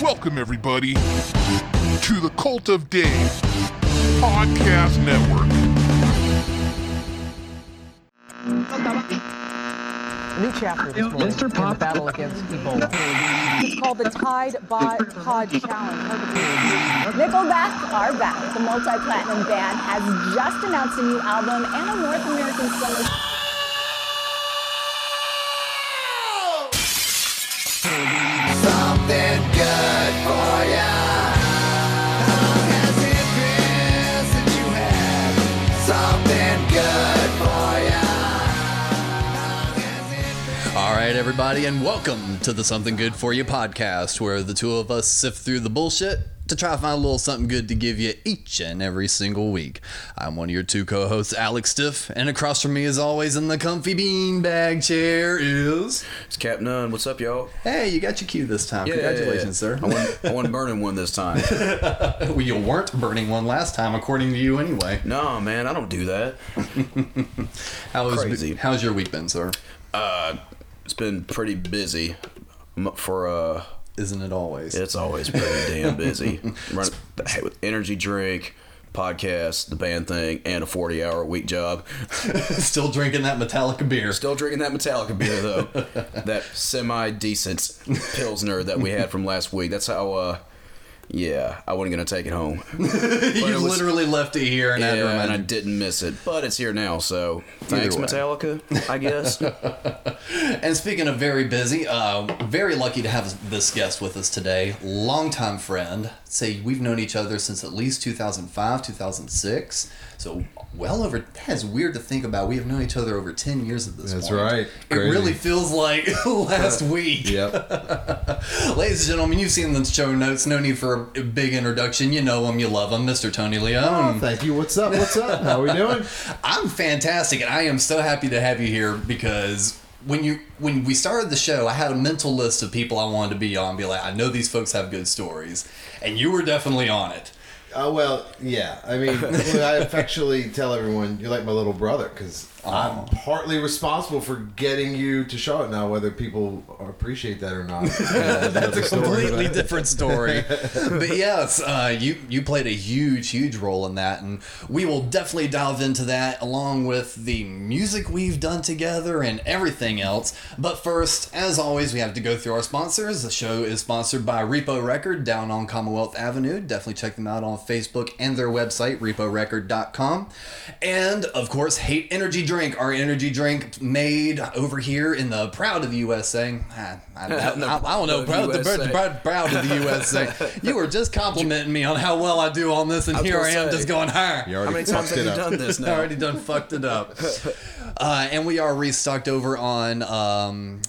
Welcome, everybody, to the Cult of Dave Podcast Network. New chapter this morning Mr. in the Pop. battle against Ebola. It's called the Tide Bod Pod Challenge. Nickelback are back. The multi-platinum band has just announced a new album and a North American summer Something good everybody, and welcome to the Something Good For You podcast, where the two of us sift through the bullshit to try to find a little something good to give you each and every single week. I'm one of your two co hosts, Alex Stiff, and across from me, as always, in the comfy beanbag chair is. It's Cap Nunn. What's up, y'all? Hey, you got your cue this time. Yeah, Congratulations, yeah, yeah. sir. I wasn't, I wasn't burning one this time. well, you weren't burning one last time, according to you, anyway. no, man, I don't do that. How was, Crazy. How's your week been, sir? Uh, it's been pretty busy for uh. Isn't it always? It's always pretty damn busy. Run with energy drink, podcast, the band thing, and a forty-hour week job. Still drinking that Metallica beer. Still drinking that Metallica beer though. that semi-decent pilsner that we had from last week. That's how. uh Yeah, I wasn't gonna take it home. you it was- literally left it here and Yeah, and I didn't miss it, but it's here now. So thanks. Metallica. I guess. And speaking of very busy, uh, very lucky to have this guest with us today. Longtime friend. Say we've known each other since at least 2005, 2006. So well over. That's weird to think about. We have known each other over 10 years at this point. That's point. right. It really feels like last week. Yep. Ladies and gentlemen, you've seen the show notes. No need for a big introduction. You know him, you love him, Mr. Tony Leone. Oh, thank you. What's up? What's up? How are we doing? I'm fantastic, and I am so happy to have you here because when you when we started the show, I had a mental list of people I wanted to be on. Be like, I know these folks have good stories, and you were definitely on it. Uh, well, yeah. I mean, I affectionately tell everyone you're like my little brother because I'm partly responsible for getting you to Charlotte now. Whether people appreciate that or not, that's a Completely different story, but yes, uh, you you played a huge, huge role in that, and we will definitely delve into that along with the music we've done together and everything else. But first, as always, we have to go through our sponsors. The show is sponsored by Repo Record down on Commonwealth Avenue. Definitely check them out on Facebook and their website, reporecord.com. And of course, Hate Energy Drink, our energy drink made over here in the proud of the USA. I, I, I, I don't know, proud, the, USA. proud, proud of the USA. You were just complimenting me on how well I do on this, and I here I am say, just going, higher. You How already many times fucked have it you up. done this I now? already done fucked it up. Uh, and we are restocked over on um,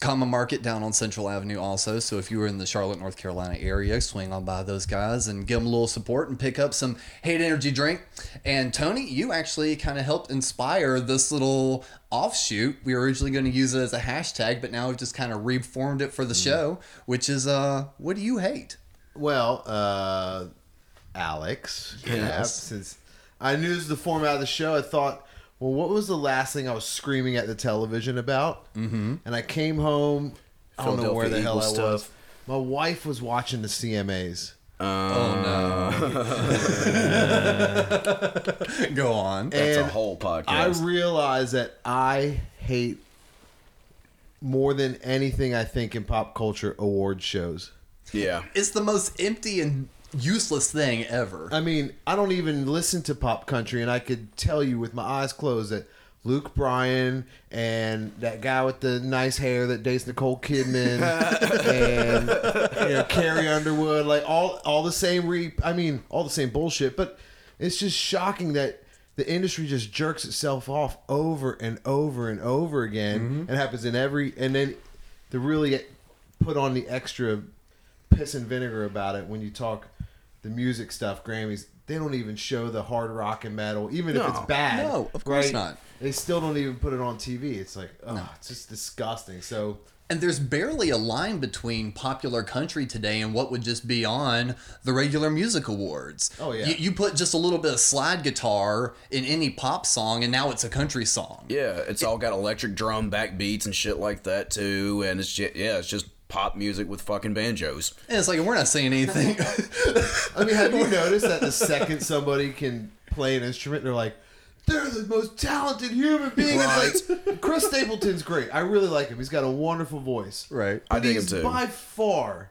Common Market down on Central Avenue also. So if you were in the Charlotte, North Carolina area, swing on by those guys and give them a little support and pick up some Hate Energy drink. And Tony, you actually kind of helped inspire this little offshoot. We were originally going to use it as a hashtag, but now we've just kind of reformed it for the show, which is uh, what do you hate? Well, uh, Alex, Cap, Yes. since I knew this was the format of the show, I thought, well, what was the last thing I was screaming at the television about? Mm-hmm. And I came home. I don't know where the Philadelphia hell I Eagles was. My wife was watching the CMAs. Oh no. Go on. That's a whole podcast. I realize that I hate more than anything I think in pop culture award shows. yeah. It's the most empty and useless thing ever. I mean, I don't even listen to pop country, and I could tell you with my eyes closed that Luke Bryan and that guy with the nice hair that dates Nicole Kidman and you know Carrie Underwood, like all all the same re I mean, all the same bullshit, but it's just shocking that the industry just jerks itself off over and over and over again and it happens in every and then to really put on the extra piss and vinegar about it when you talk the music stuff, Grammys, they don't even show the hard rock and metal, even if it's bad. No, of course right? not. They still don't even put it on TV. It's like, oh, it's just disgusting. So And there's barely a line between popular country today and what would just be on the regular music awards. Oh, yeah. You, you put just a little bit of slide guitar in any pop song, and now it's a country song. Yeah, it's all got electric drum backbeats and shit like that too, and it's just, yeah, it's just pop music with fucking banjos. And it's like we're not saying anything. I mean, have you noticed that the second somebody can play an instrument, they're like, they're the most talented human being. It's like Chris Stapleton's great. I really like him. He's got a wonderful voice. Right. I But dig him he's too. by far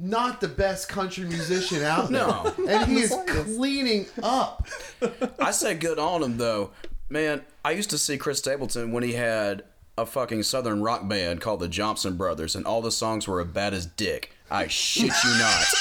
not the best country musician out there. No. and he is cleaning up. I said good on him though. Man, I used to see Chris Stapleton when he had a fucking southern rock band called the Jompson Brothers, and all the songs were as bad as dick. I shit you not.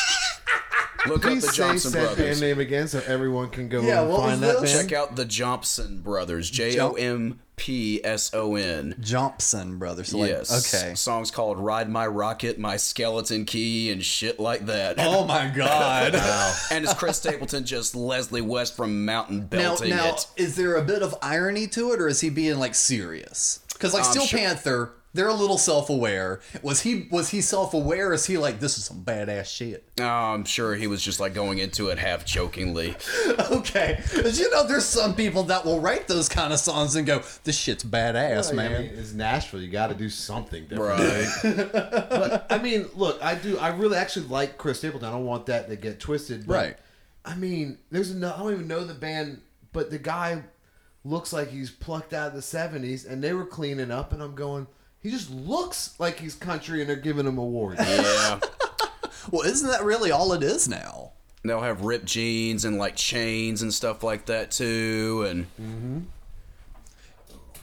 Look up the say Jompson said Brothers. band name again so everyone can go Yeah, and what find was that this? band. Check out the Jompson Brothers. J O M P S O N. Jompson brothers. So like, Yes. Okay. Songs called "Ride My Rocket," "My Skeleton Key," and shit like that. Oh my god. wow. and it's Chris Stapleton just Leslie West from Mountain Now, belting now, it. is there a bit of irony to it, or is he being like serious? Because like Um, Steel sure. Panther, they're a little self-aware. Was he was he self-aware? Is he like this is some badass shit? Oh, I'm sure he was just like going into it half jokingly. Okay, 'Cause, you know, there's some people that will write those kind of songs and go, "This shit's badass, Well, I man." mean, it's Nashville. You got to do something different. Right. But I mean, look, I do. I really actually like Chris Stapleton. I don't want that to get twisted. But, Right. I mean, there's no. I don't even know the band, but the guy looks like he's plucked out of the '70s, and they were cleaning up, and I'm going. He just looks like he's country, and they're giving him awards. yeah. Well, isn't that really all it is now? They'll have ripped jeans and like chains and stuff like that too, and mm-hmm.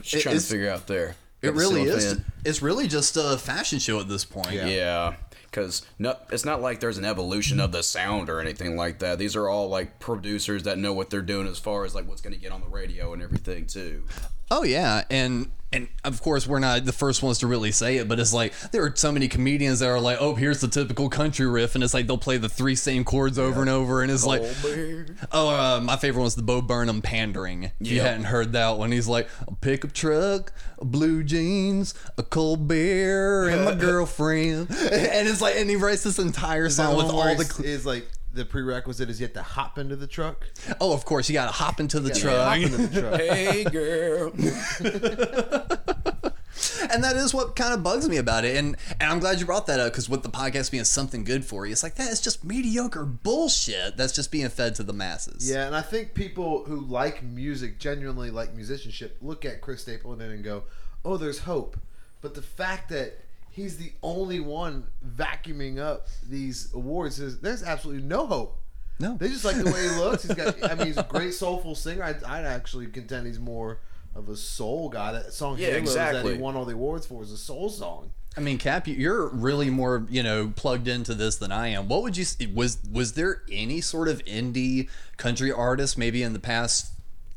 just It trying to figure out there. It Got the really is. cellophane. It's really just a fashion show at this point. Yeah, because no, it's not like there's an evolution of the sound or anything like that. These are all like producers that know what they're doing as far as like what's going to get on the radio and everything too. Oh yeah, and and of course we're not the first ones to really say it, but it's like there are so many comedians that are like, oh, here's the typical country riff, and it's like they'll play the three same chords over and over, and it's like, oh, uh, my favorite one's the Bo Burnham pandering. If you hadn't heard that one, he's like, a pickup truck, blue jeans, a cold beer, and my girlfriend, and it's like, and he writes this entire Is song with all the. it's- is like the prerequisite is you have to hop into the truck. Oh, of course, you got to hop into the truck. into the truck. hey girl, and that is what kind of bugs me about it and and i'm glad you brought that up because with the podcast being something good for you it's like that is just mediocre bullshit that's just being fed to the masses Yeah, and I think people who like music, genuinely like musicianship, look at Chris Stapleton and go, "Oh, there's hope." But the fact that he's the only one vacuuming up these awards is there's absolutely no hope. No. they just like the way he looks. He's got. I mean, he's a great soulful singer. I'd, I'd actually contend he's more of a soul guy. That song Yeah, Halos that he won all the awards for is a soul song. i mean cap you- you're really more you know plugged into this than i am what would you was was there any sort of indie country artist maybe in the past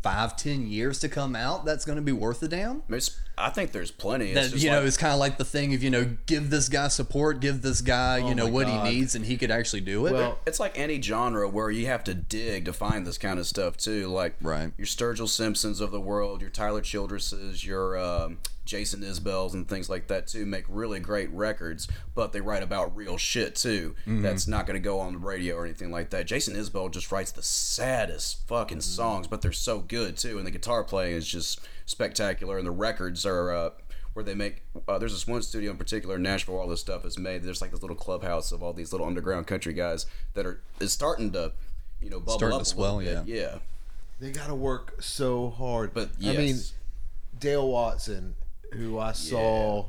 five ten years to come out that's going to be worth a damn It's- I think there's plenty. It's that just you know like- it's kind of like the thing of you know give this guy support give this guy you know what God. he needs and he could actually do it Well, it's like any genre where you have to dig to find this kind of stuff too. Like Right. your Sturgill Simpsons of the world, your Tyler Childresses, your um, Jason Isbells, and things like that too make really great records, but they write about real shit too. Mm-hmm. That's not going to go on the radio or anything like that. Jason Isbell just writes the saddest fucking songs, but they're so good too, and the guitar playing is just spectacular, and the records are. Uh, where they make uh, there's this one studio in particular in Nashville where all this stuff is made. There's like this little clubhouse of all these little underground country guys that are is starting to, you know, bubble Starting up to swell, yeah. Yeah. They got to work so hard. But I mean. Dale Watson, who I saw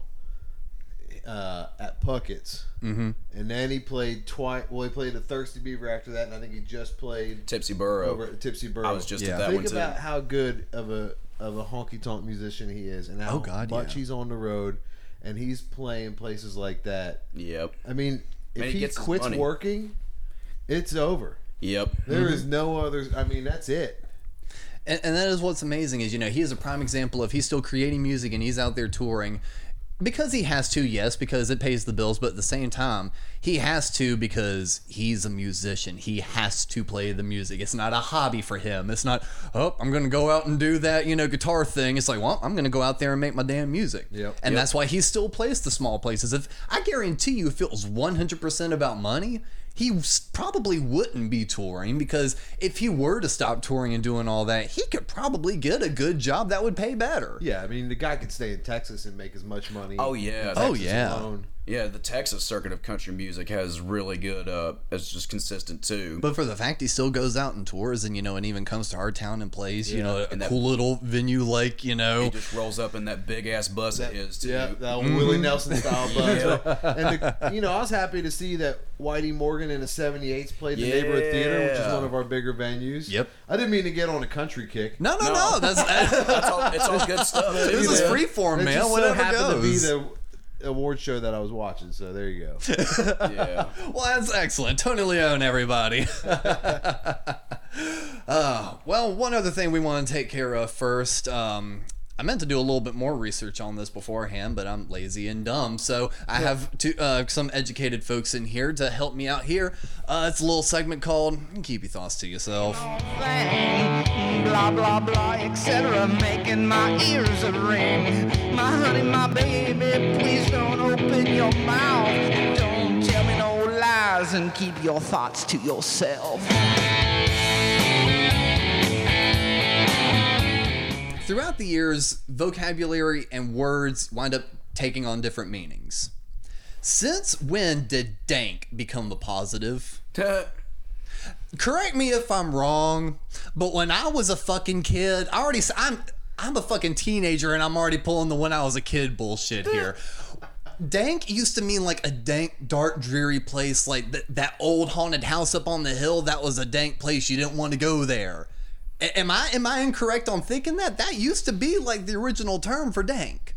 uh, at Puckett's, mm-hmm. and then he played twice. Well, he played a Thirsty Beaver after that, and I think he just played Tipsy Burro. over at Tipsy Burro. I was just Yeah. at that Think one too. about how good of a of a honky tonk musician he is, and how Oh, God, much yeah. he's on the road, and he's playing places like that. Yep. I mean, if Man, he he, gets quits working, it's over. Yep. There is no other. I mean, that's it. And, and that is what's amazing is you know he is a prime example of he's still creating music and he's out there touring. Because he has to yes because it pays the bills but at the same time he has to because he's a musician. He has to play the music. It's not a hobby for him. It's not oh i'm gonna go out and do that you know guitar thing. It's like well i'm gonna go out there and make my damn music. Yep. and that's why he still plays the small places. If i guarantee you if it was 100% about money he probably wouldn't be touring because if he were to stop touring and doing all that, he could probably get a good job that would pay better. Yeah, I mean, the guy could stay in Texas and make as much money. Oh, yeah. in Oh, yeah. alone. Yeah, the Texas circuit of country music has really good. Uh, it's just consistent too. But for the fact he still goes out and tours, and you know, and even comes to our town and plays, you know, a And that- cool little venue like you know, he just rolls up in that big ass bus of his too. Yeah, that Mm-hmm. Willie Nelson style buzz. And the, you know, I was happy to see that Whitey Morgan in the 78s played the neighborhood theater, which is one of our bigger venues. Yep. I didn't mean to get on a country kick. no, no, no, No. that's It's all, it's all good stuff. Too, this is man. free form, man. just so Whatever happened to be goes. the award show that I was watching, so there you go. Yeah. Well, that's excellent. Tony Leone, everybody. uh, well, one other thing we want to take care of first. Um, I meant to do a little bit more research on this beforehand, but I'm lazy and dumb. So I have two, uh, some educated folks in here to help me out here. Uh, it's a little segment called "Keep Your Thoughts to Yourself." Blah, blah, blah, etc. Making my ears a ring. My honey, my baby, please don't open your mouth. Don't tell me no lies and keep your thoughts to yourself. Throughout the years, vocabulary and words wind up taking on different meanings. Since when did dank become a positive? correct me if I'm wrong, but when I was a fucking kid, I already I'm I'm a fucking teenager and I'm already pulling the when I was a kid bullshit here. Dank used to mean like a dank, dark, dreary place, like th- that old haunted house up on the hill. That was a dank place. You didn't want to go there. Am I am I incorrect on thinking that? That used to be like the original term for dank.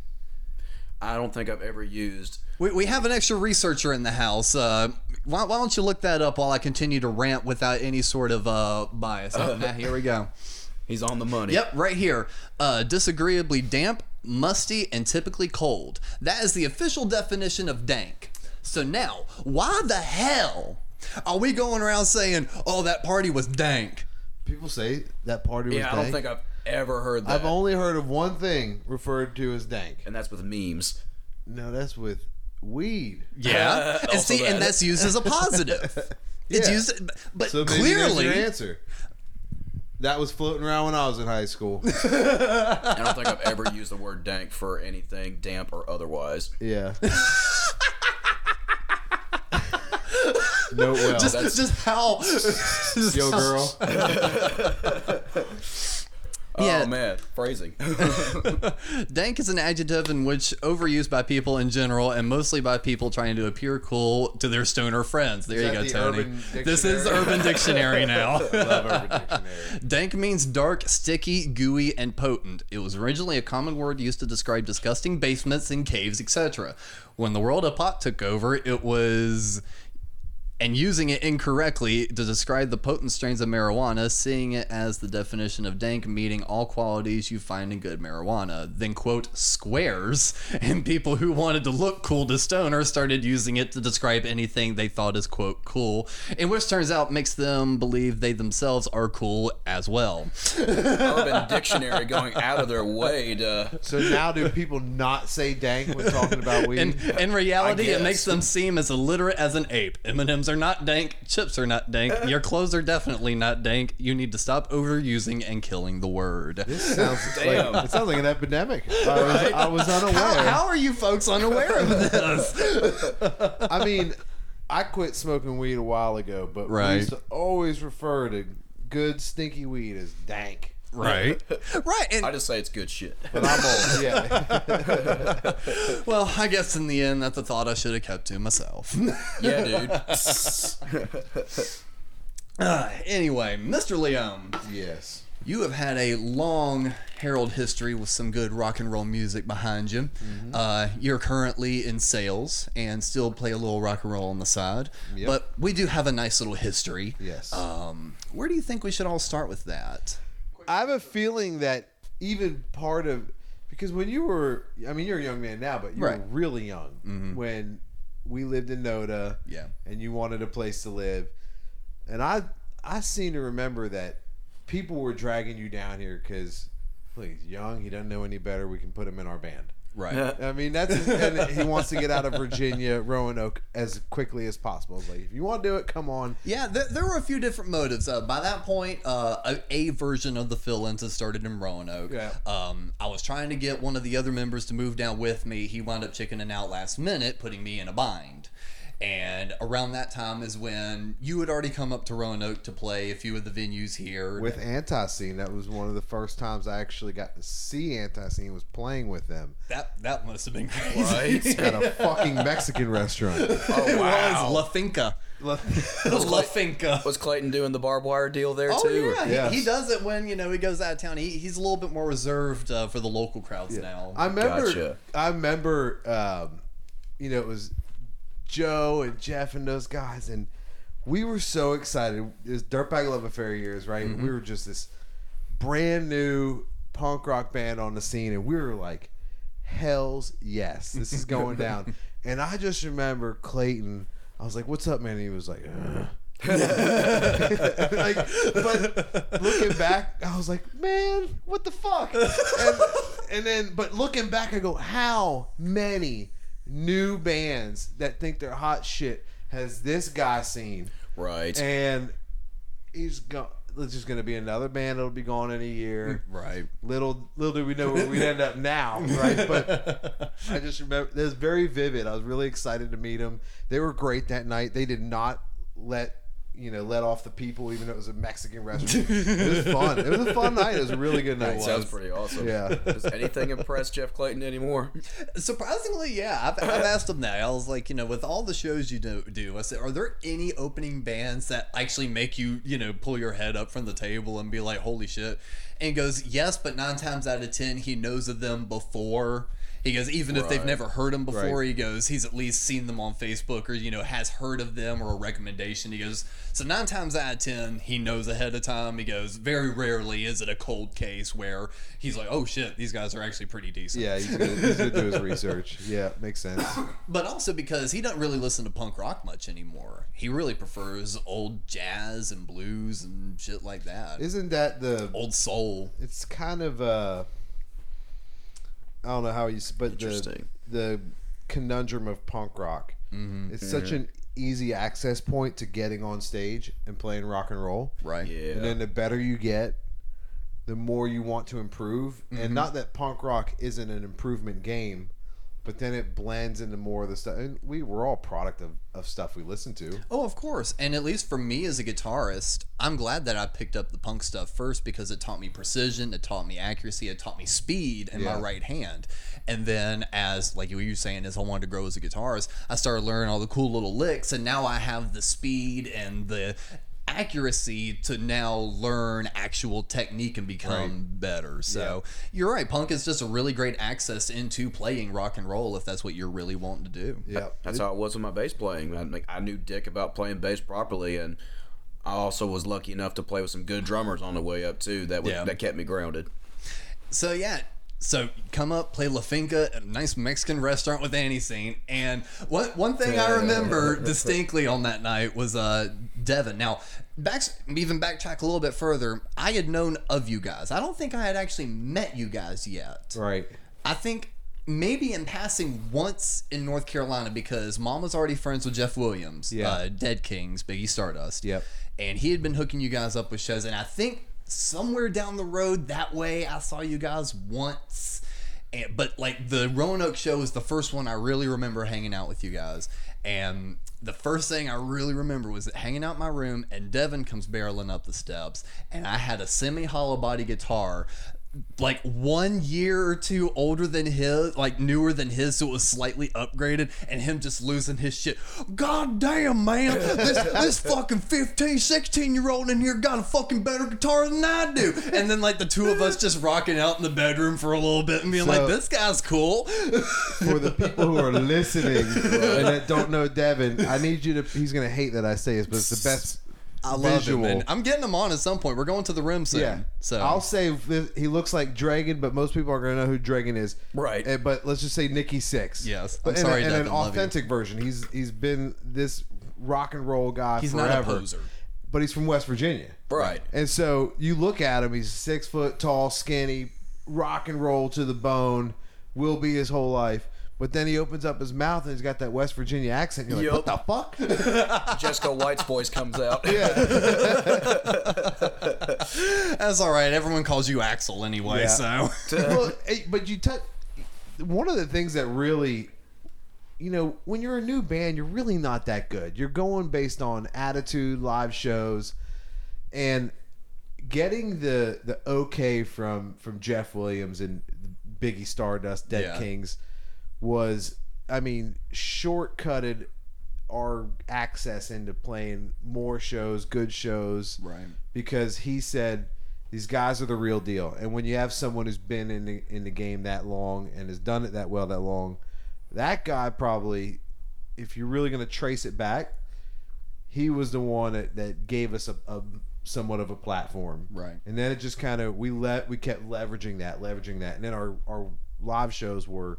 I don't think I've ever used. We, we have an extra researcher in the house. Uh, why, why don't you look that up while I continue to rant without any sort of uh, bias? Oh, now here we go. He's on the money. Yep, right here. Uh, disagreeably damp, musty, and typically cold. That is the official definition of dank. So now, why the hell are we going around saying, "Oh, that party was dank"? People say that party was Yeah, I don't think I've ever heard that. I've only heard of one thing referred to as dank. and that's with memes. No, that's with weed. Yeah, and Also see, and that's used as a positive. It's Yeah. used, but So maybe clearly, your answer. That was floating around when I was in high school. I don't think I've ever used the word dank for anything damp or otherwise. Yeah. No, well, just that's- just how yo, girl. Yeah. Oh man, phrasing. Dank is an adjective in which overused by people in general and mostly by people trying to appear cool to their stoner friends. There you go, the Tony. This is Urban Dictionary now. Love Urban Dictionary. Dank means dark, sticky, gooey, and potent. It was originally a common word used to describe disgusting basements and caves, etc. When the world of pot took over, it was and using it incorrectly to describe the potent strains of marijuana, seeing it as the definition of dank, meeting all qualities you find in good marijuana. Then, quote, squares, and people who wanted to look cool to stoners started using it to describe anything they thought is, quote, cool, and which turns out makes them believe they themselves are cool as well. Urban Dictionary going out of their way to. So now do people not say dank when talking about weed? In, in reality, it makes them seem as illiterate as an ape. M&Ms are not dank. Chips are not dank. Uh. Your clothes are definitely not dank. You need to stop overusing and killing the word. sounds Damn. like, it sounds like an epidemic. I was, I was unaware. How, how are you folks unaware of this? I mean, I quit smoking weed a while ago, but Right. we used to always refer to good stinky weed as dank. Right. Right. And, I just say it's good shit. But I'm old. Yeah. well, I guess in the end, that's a thought I should have kept to myself. Yeah, dude. Uh, anyway, Mr. Leone, yes. you have had a long herald history with some good rock and roll music behind you. Uh, you're currently in sales and still play a little rock and roll on the side. Yep. But we do have a nice little history. Yes. Um, where do you think we should all start with that? I have a feeling that even part of because when you were, I mean, you're a young man now, but you Right. were really young mm-hmm. when we lived in Noda. Yeah. And you wanted a place to live, and I I seem to remember that people were dragging you down here because. Look, he's young. He doesn't know any better. We can put him in our band. Right. I mean, that's and he wants to get out of Virginia, Roanoke, as quickly as possible. It's like, if you want to do it, come on. Yeah, there, there were a few different motives. Uh, by that point, uh, a, a version of the fill-ins had started in Roanoke. Yeah. Um, I was trying to get one of the other members to move down with me. He wound up chickening out last minute, putting me in a bind. And around that time is when you had already come up to Roanoke to play a few of the venues here. With Antiseen, that was one of the first times I actually got to see Antiseen. Was playing with them that that must have been crazy. Right? at a fucking Mexican restaurant. oh It wow. was La Finca. La Finca. Was Clayton doing the barbed wire deal there Oh too? or- yeah, he- Yes. he, does it when you know he goes out of town. He, he's a little bit more reserved uh, for the local crowds now. I remember. Gotcha. I remember. Um, you know, it was Joe and Jeff and those guys, and we were so excited. It was Dirtbag Love Affair years, right? Mm-hmm. We were just this brand new punk rock band on the scene, and we were like, "Hell's yes, this is going down." and I just remember Clayton. I was like, "What's up, man?" And he was like. "Uh." like, but looking back, I was like, man, what the fuck? And, and then, but looking back, I go, how many new bands that think they're hot shit has this guy seen? Right. And he's gone. There's just gonna be another band that'll be gone in a year. right. Little, little do we know where we'd end up now, right? But I just remember it was very vivid. I was really excited to meet them. They were great that night. They did not let you know let off the people, even though it was a Mexican restaurant. it was fun. It was a fun night. It was a really good night. Sounds pretty awesome. Yeah. Does anything impress Jeff Clayton anymore? Surprisingly, yeah, I've, I've asked him that. I was like, you know, with all the shows you do, do, I said, are there any opening bands that actually make you, you know, pull your head up from the table and be like, holy shit? And he goes, yes, but nine times out of ten, he knows of them before. He goes, even if they've never heard them before, Right. he goes, he's at least seen them on Facebook or, you know, has heard of them or a recommendation. He goes, so nine times out of ten, he knows ahead of time. He goes, very rarely is it a cold case where he's like, oh shit, these guys are actually pretty decent. Yeah, he's gonna, he's do his research. Yeah, makes sense. But also because he doesn't really listen to punk rock much anymore. He really prefers old jazz and blues and shit like that. Isn't that the? old soul. It's kind of uh, I don't know how you, but the Interesting. the conundrum of punk rock. Mm-hmm. It's such an easy access point to getting on stage and playing rock and roll. Right. Yeah. And then the better you get, the more you want to improve. Mm-hmm. And not that punk rock isn't an improvement game, but then it blends into more of the stuff. And we were all product of, of stuff we listened to. Oh, of course. And at least for me as a guitarist, I'm glad that I picked up the punk stuff first because it taught me precision, it taught me accuracy, it taught me speed in my right hand. And then as like you were saying, as I wanted to grow as a guitarist, I started learning all the cool little licks and now I have the speed and the accuracy to now learn actual technique and become better. So you're right, punk is just a really great access into playing rock and roll if that's what you're really wanting to do. Yeah. That's how it was with my bass playing. I, like, I knew dick about playing bass properly, and I also was lucky enough to play with some good drummers on the way up too. That would, Yeah. that kept me grounded. So yeah, so come up, play La Finca, a nice Mexican restaurant with Antiseen. And one one thing I remember distinctly on that night was uh Devin. Now, back even backtrack a little bit further, I had known of you guys. I don't think I had actually met you guys yet. Right. I think maybe in passing once in North Carolina because mom was already friends with Jeff Williams, Yeah. uh, Dead Kings, Biggie Stardust. Yep. And he had been hooking you guys up with shows. And I think somewhere down the road that way, I saw you guys once. And, but like the Roanoke show was the first one I really remember hanging out with you guys. And the first thing I really remember was hanging out in my room and Devin comes barreling up the steps. And I had a semi hollow body guitar like one year or two older than his, like newer than his, so it was slightly upgraded, and him just losing his shit. God damn, man, this this fucking 15, 16 year old in here got a fucking better guitar than I do. And then like the two of us just rocking out in the bedroom for a little bit and being So- like, this guy's cool. For the people who are listening and that don't know Devin, I need you to. He's gonna hate that I say this, but it's the best. I love visual. him, and I'm getting him on at some point. We're going to the rim soon. Yeah. So I'll say he looks like Dragon, but most people are going to know who Dragon is. Right. Eh, but let's just say Nikki Sixx. Yes. But I'm and, sorry, and an Devin, love you. authentic version. He's he's been this rock and roll guy he's not forever. a poser. But he's from West Virginia. Right. And so you look at him, he's six foot tall, skinny, rock and roll to the bone, will be his whole life. But then he opens up his mouth and he's got that West Virginia accent. You're like, Yup. what the fuck? Jesco White's voice comes out. yeah. That's all right. Everyone calls you Axel anyway, Yeah. so well, eh, but you touch one of the things that really, you know, when you're a new band, you're really not that good. You're going based on attitude, live shows, and getting the the okay from from Jeff Williams and Biggie Stardust, Dead Yeah. Kings, was, I mean, shortcutted our access into playing more shows, good shows, Right. Because he said these guys are the real deal, and when you have someone who's been in the, in the game that long and has done it that well that long, that guy probably, if you're really going to trace it back, he was the one that, that gave us a, a somewhat of a platform, Right. And then it just kind of we let we kept leveraging that, leveraging that, and then our our live shows were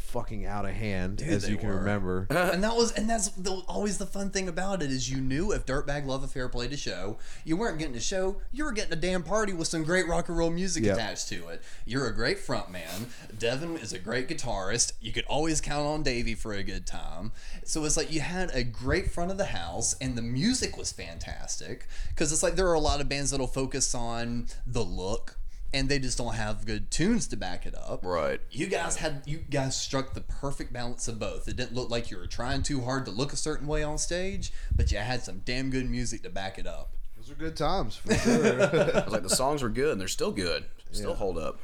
fucking out of hand, as you can were. remember. and that was and that's the, always the fun thing about it is you knew if Dirtbag Love Affair played a show, you weren't getting a show, you were getting a damn party with some great rock and roll music Yep. attached to it. You're a great front man. Devin is a great guitarist. You could always count on Davey for a good time. So it's like you had a great front of the house, and the music was fantastic. Because it's like there are a lot of bands that'll focus on the look. And they just don't have good tunes to back it up. Right. You guys had you guys struck the perfect balance of both. It didn't look like you were trying too hard to look a certain way on stage, but you had some damn good music to back it up. Those are good times for sure. I was like, the songs were good and they're still good. Still hold up.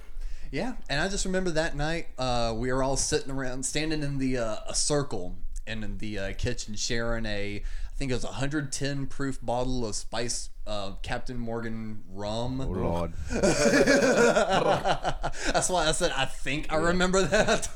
Yeah, and I just remember that night uh, we were all sitting around, standing in the uh, a circle and in the uh, kitchen, sharing a I think it was a 110 proof bottle of spice uh, Captain Morgan rum. Oh, Lord. That's why I said I think I remember that.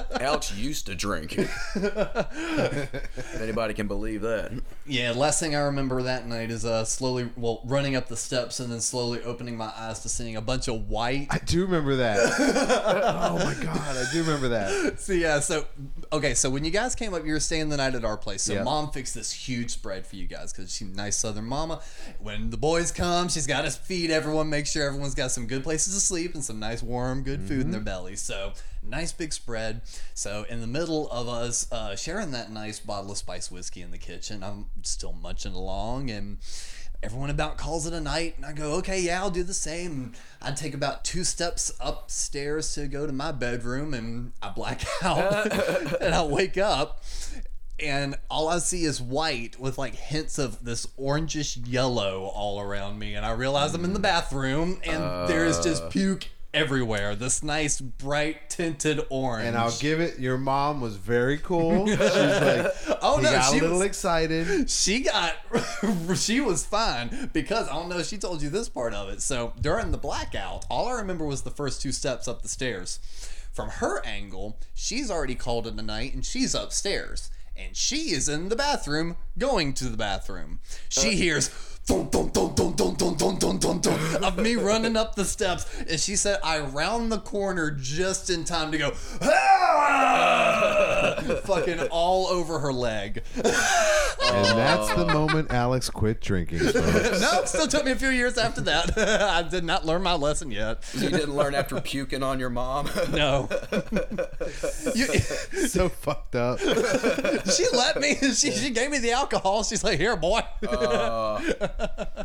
Alex used to drink. if anybody can believe that. Yeah, last thing I remember that night is uh slowly well running up the steps and then slowly opening my eyes to seeing a bunch of white. I do remember that. oh my god, I do remember that. So yeah, so okay, so when you guys came up, you were staying the night at our place. So Yeah. mom fixed this huge spread for you guys because she's a nice Southern mama. When the boys come, she's got to feed everyone, make sure everyone's got some good places to sleep and some nice warm, good food in their belly. So nice big spread. So in the middle of us uh, sharing that nice bottle of spice whiskey in the kitchen, I'm still munching along and. Everyone about calls it a night, and I go, okay, yeah, I'll do the same. I'd take about two steps upstairs to go to my bedroom, and I black out, and I wake up, and all I see is white with like hints of this orangish yellow all around me, and I realize I'm in the bathroom, and there's just puke everywhere. This nice bright tinted orange. And I'll give it. Your mom was very cool. She was like, Oh, he no, got she a little was- excited. she got she was fine because I don't know she told you this part of it. So during the blackout, all I remember was the first two steps up the stairs. From her angle, she's already called it a night and she's upstairs. And she is in the bathroom going to the bathroom. She uh, hears thun, thun, thun, thun, thun, thun, thun, thun, thun, thun, of me running up the steps. And she said I round the corner just in time to go "Ah!" fucking all over her leg. And that's the moment Alex quit drinking. folks. no, still took me a few years after that. I did not learn my lesson yet. You didn't learn after puking on your mom. No. You- so fucked up. she let me. She, she gave me the alcohol. She's like, here, boy.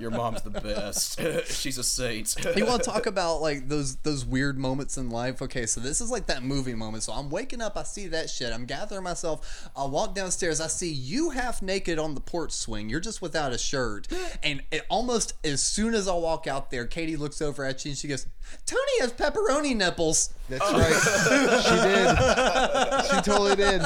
Your mom's the best. She's a saint. you want to talk about like those those weird moments in life? Okay, so this is like that movie moment. So I'm waking up, I see that shit. I'm gathering myself. I walk downstairs. I see you half naked on the porch swing. You're just without a shirt. And it almost as soon as I walk out there, Katie looks over at you and she goes, "Tony has pepperoni nipples." That's oh. right. She did. She totally did.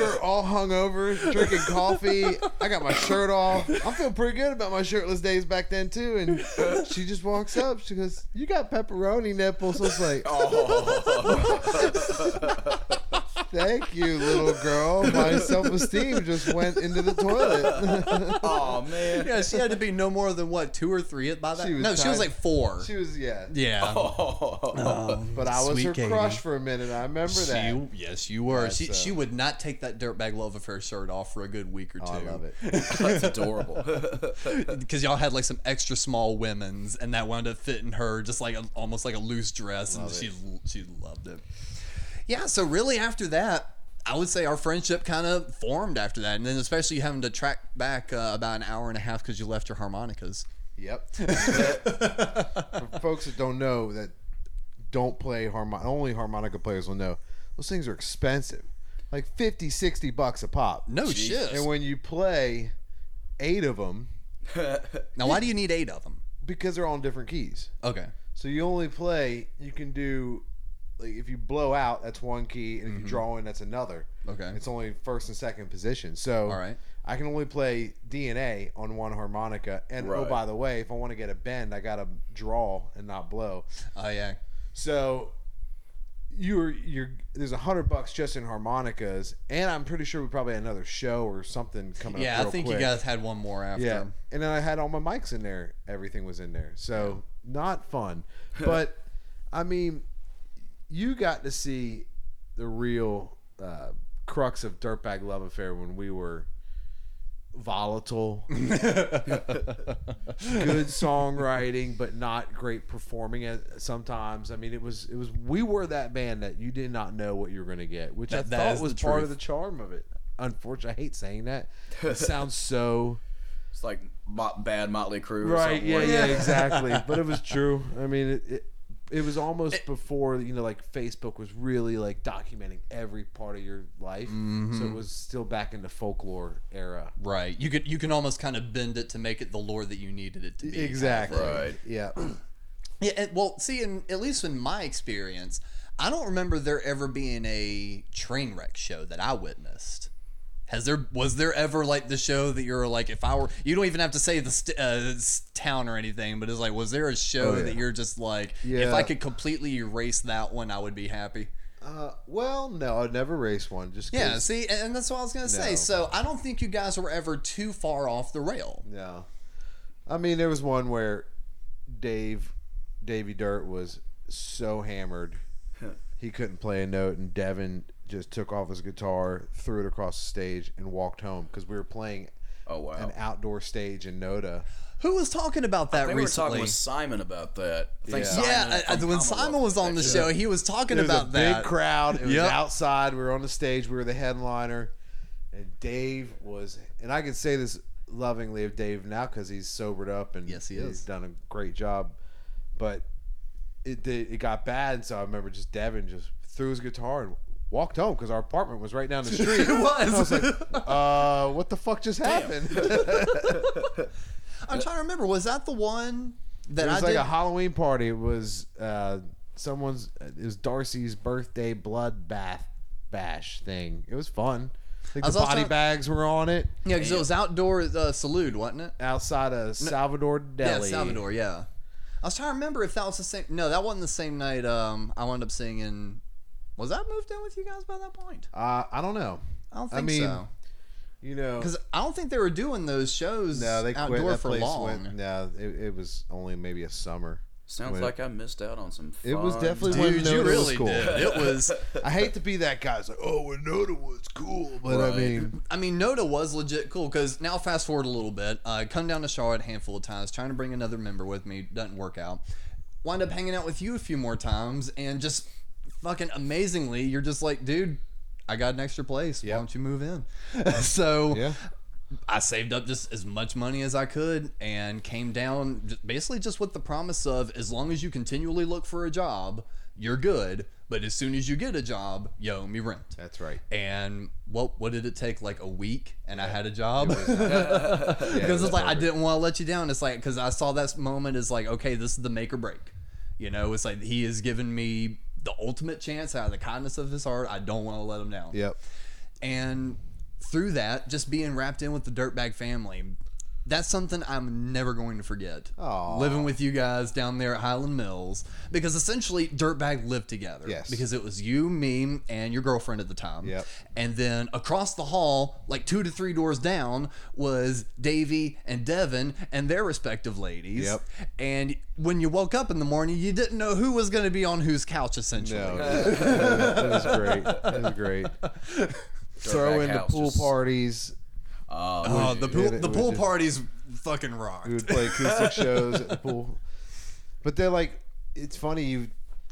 We're all hungover, drinking coffee. I got my shirt off. I'm feeling pretty good about my shirtless days back then too. And she just walks up. She goes, "You got pepperoni nipples." I was like, oh. Thank you, little girl. My self esteem just went into the toilet. Oh man. Yeah, she had to be no more than what two or three by that. She was no, she was like four. she was yeah. yeah. Oh. oh. But I was Sweet her Katie. crush for a minute. I remember that. Yes, you were. Yeah, she so- she would not take that dirtbag love affair shirt off for a good week or two. Oh, I love it. That's adorable. because y'all had like some extra small women's, and that wound up fitting her just like a, almost like a loose dress, and she she loved it. Yeah, so really after that, I would say our friendship kind of formed after that, and then especially having to track back uh, about an hour and a half because you left your harmonicas. Yep. For folks that don't know that don't play harmonica, only harmonica players will know. Those things are expensive. Like 50, 60 bucks a pop. No shit. And when you play eight of them, now, why do you need eight of them? because they're all in different keys. Okay. So you only play, you can do, like if you blow out, that's one key, and if you draw in, that's another. Mm-hmm. Okay. It's only first and second position. So All right. I can only play DNA on one harmonica. And oh, Right. by the way, if I want to get a bend, I got to draw and not blow. Oh yeah. So you're you're there's a hundred bucks just in harmonicas, and I'm pretty sure we probably had another show or something coming up. Yeah. I real think quick. you guys had one more after. Yeah, and then I had all my mics in there. Everything was in there. So not fun, but I mean, you got to see the real uh, crux of Dirtbag Love Affair when we were volatile, good songwriting, but not great performing at sometimes. I mean, it was it was we were that band that you did not know what you were going to get, which I That- that thought was part truth. of the charm of it. Unfortunately, I hate saying that. It sounds so It's like bad Motley Crue. Or right. something Yeah, yeah, that. exactly. But it was true. I mean, it. it it was almost eh. before you know, like Facebook was really like documenting every part of your life, so it mm-hmm. was still back in the folklore era. Right. You could you can almost kind of bend it to make it the lore that you needed it to be. Exactly. Right. Yeah. Yeah, and- well, see, in, at least in my experience, I don't remember there ever being a train wreck show that I witnessed. Has there was there ever like the show that you're like if I were you don't even have to say the st- uh, town or anything but it's like was there a show Oh, yeah. that you're just like if I could completely erase that one I would be happy. Uh, well, no, I'd never race one. Just 'cause- Yeah, see, and and that's what I was gonna say. No. So I don't think you guys were ever too far off the rail. No. I mean, there was one where Dave, Davy Dirt was so hammered he couldn't play a note, and Devin just took off his guitar, threw it across the stage, and walked home because we were playing Oh wow. an outdoor stage in Noda. Who was talking about that I think we were talking with Simon about that. I think Yeah. Simon yeah, I- I- when Simon was on the actually- show, he was talking There was about a that. big crowd. It was Yep. outside. We were on the stage. We were the headliner, and Dave was. And I can say this lovingly of Dave now because he's sobered up and Yes, he he's is. done a great job. But it it got bad, and so I remember just Devin just threw his guitar and walked home because our apartment was right down the street. It was. I was like, uh, what the fuck just happened? I'm trying to remember. Was that the one that was I like did? a Halloween party. It was uh, someone's. It was Darcy's birthday bloodbath bash thing. It was fun. I think I was the also body trying- bags were on it yeah, because it was outdoor uh, salute, wasn't it? outside of Salvador Deli. Yeah, Salvador. Yeah. I was trying to remember if that was the same. No, that wasn't the same night. Um, I wound up singing. Was I moved in with you guys by that point? Uh, I don't know. I don't I think mean, so. You know, Because I don't think they were doing those shows no, they quit. outdoor That for place long. went. No, it, it was only maybe a summer. Sounds When- like I missed out on some. Fun It was definitely when Dude, Noda you was cool. did. It was. I hate to be that guy. It's like, oh, when Noda was cool, but I mean, I mean, Noda was legit cool because now fast forward a little bit. Uh, come down to Charlotte a handful of times, trying to bring another member with me. Doesn't work out. Wind up hanging out with you a few more times, and just fucking amazingly, you're just like, dude, I got an extra place. Why don't you move in? so yeah. I saved up just as much money as I could and came down just basically just with the promise of as long as you continually look for a job, you're good. But as soon as you get a job, you owe me rent. That's right. And what what did it take? Like a week, and I had a job. Because it's like I didn't want to let you down. It's like because I saw that moment as like okay, this is the make or break. You know, it's like he has given me the ultimate chance out of the kindness of his heart. I don't want to let him down. Yep. And through that, just being wrapped in with the dirtbag family, that's something I'm never going to forget. Aw. Living with you guys down there at Highland Mills because essentially Dirtbag lived together. Yes. Because it was you, me, and your girlfriend at the time. Yep. And then across the hall, like two to three doors down, was Davy and Devin and their respective ladies. Yep. And when you woke up in the morning, you didn't know who was going to be on whose couch essentially. No, it was, it was great. That was great. Throw into house pool just- parties. Oh, the pool, it the pool just- parties fucking rocked. We would play acoustic shows at the pool. But they're like, it's funny. You,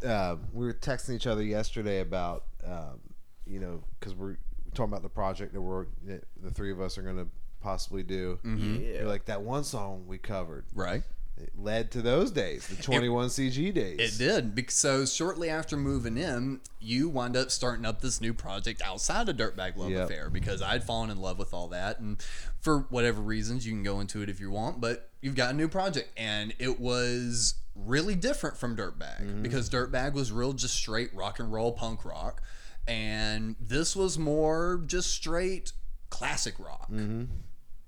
uh, we were texting each other yesterday about, um, you know, because we're talking about the project that we're that the three of us are going to possibly do. Mm-hmm. Yeah. You're like that one song we covered. Right. It led to those days, the 21 CG days. It did. Because so shortly after moving in, you wind up starting up this new project outside of Dirtbag Love Yep. Affair because I'd fallen in love with all that. And for whatever reasons, you can go into it if you want, but you've got a new project. And it was really different from Dirtbag mm-hmm. because Dirtbag was real just straight rock and roll punk rock. And this was more just straight classic rock. What,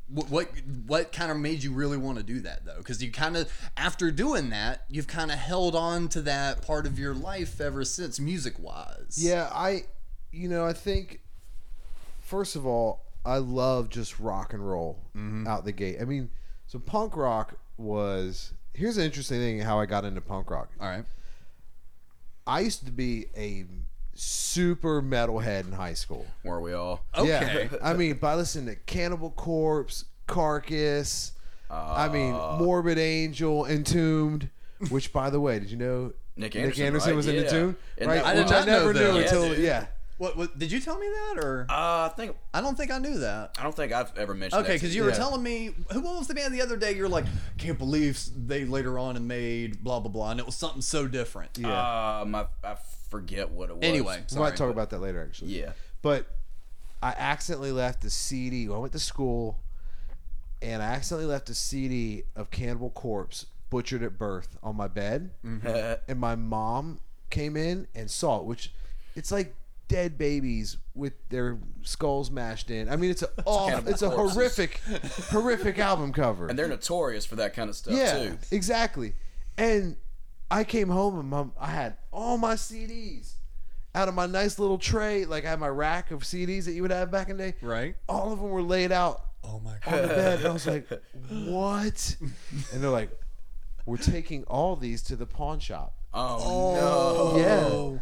what what what kind of made you really want to do that though? Because you kind of after doing that, you've kind of held on to that part of your life ever since, music wise. Yeah, I, you know, I think, first of all, I love just rock and roll mm-hmm. out the gate. I mean, so punk rock was. Here's an interesting thing how I got into punk rock. All right. I used to be a super metalhead in high school. Were we all? Okay. Yeah, I mean, by listening to Cannibal Corpse, Carcass, I mean, Morbid Angel, Entombed. Which, by the way, did you know Nicke Andersson, right? was in Yeah. Entombed? Isn't Right, that I did which not I never knew that. until Yeah, dude. yeah. What, what did you tell me that or Uh, I think I don't think I knew that. I don't think I've ever mentioned. Okay, because you were telling me who what was the band the other day? You're like, can't believe they later on and made blah blah blah, and it was something so different. Yeah. Um, I, I forget what it was. Anyway, we might talk but- about that later, actually. Yeah. But I accidentally left a CD. I went to school, and I accidentally left a CD of Cannibal Corpse, Butchered at Birth, on my bed. Mm-hmm. And my mom came in and saw it, which it's like dead babies with their skulls mashed in. I mean, it's a Cannibal it's a Corpses. horrific, horrific album cover. and they're notorious for that kind of stuff yeah, too. exactly. And I came home and mom, I had all my CDs out of my nice little tray. Like I had my rack of CDs that you would have back in the day. Right. All of them were laid out Oh my god. on the bed. And I was like, what? And they're like, we're taking all these to the pawn shop. Oh, oh, no. Yeah.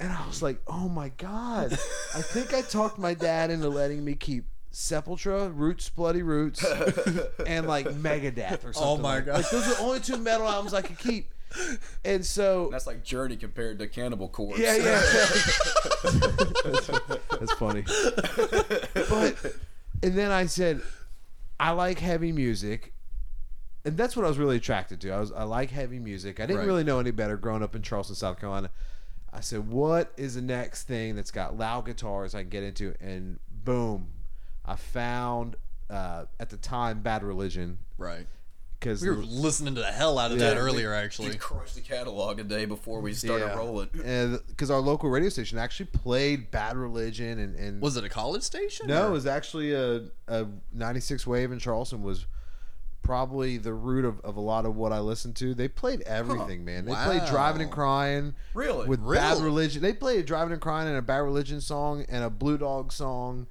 And I was like, oh my God. I think I talked my dad into letting me keep Sepultura, Roots, Bloody Roots, and like Megadeth or something. Oh my like, God. Like those are the only two metal albums I could keep. And so that's like Journey compared to Cannibal Corpse. yeah, yeah. That's funny. But and then I said, I like heavy music. And that's what I was really attracted to. I was I like heavy music. I didn't Right. really know any better growing up in Charleston, South Carolina. I said, what is the next thing that's got loud guitars I can get into? And boom, I found uh, at the time Bad Religion Right. Because We were listening to the hell out of that earlier, actually. We crushed the catalog a day before we started rolling. and because our local radio station actually played Bad Religion and, and Was it a college station? No, or- it was actually a, a 96 wave in Charleston was probably the root of, of a lot of what I listened to. They played everything, man. They played Drivin' N' Cryin'. Really? With Bad Religion. They played Drivin' N' Cryin' and a Bad Religion song and a Blue Dog song.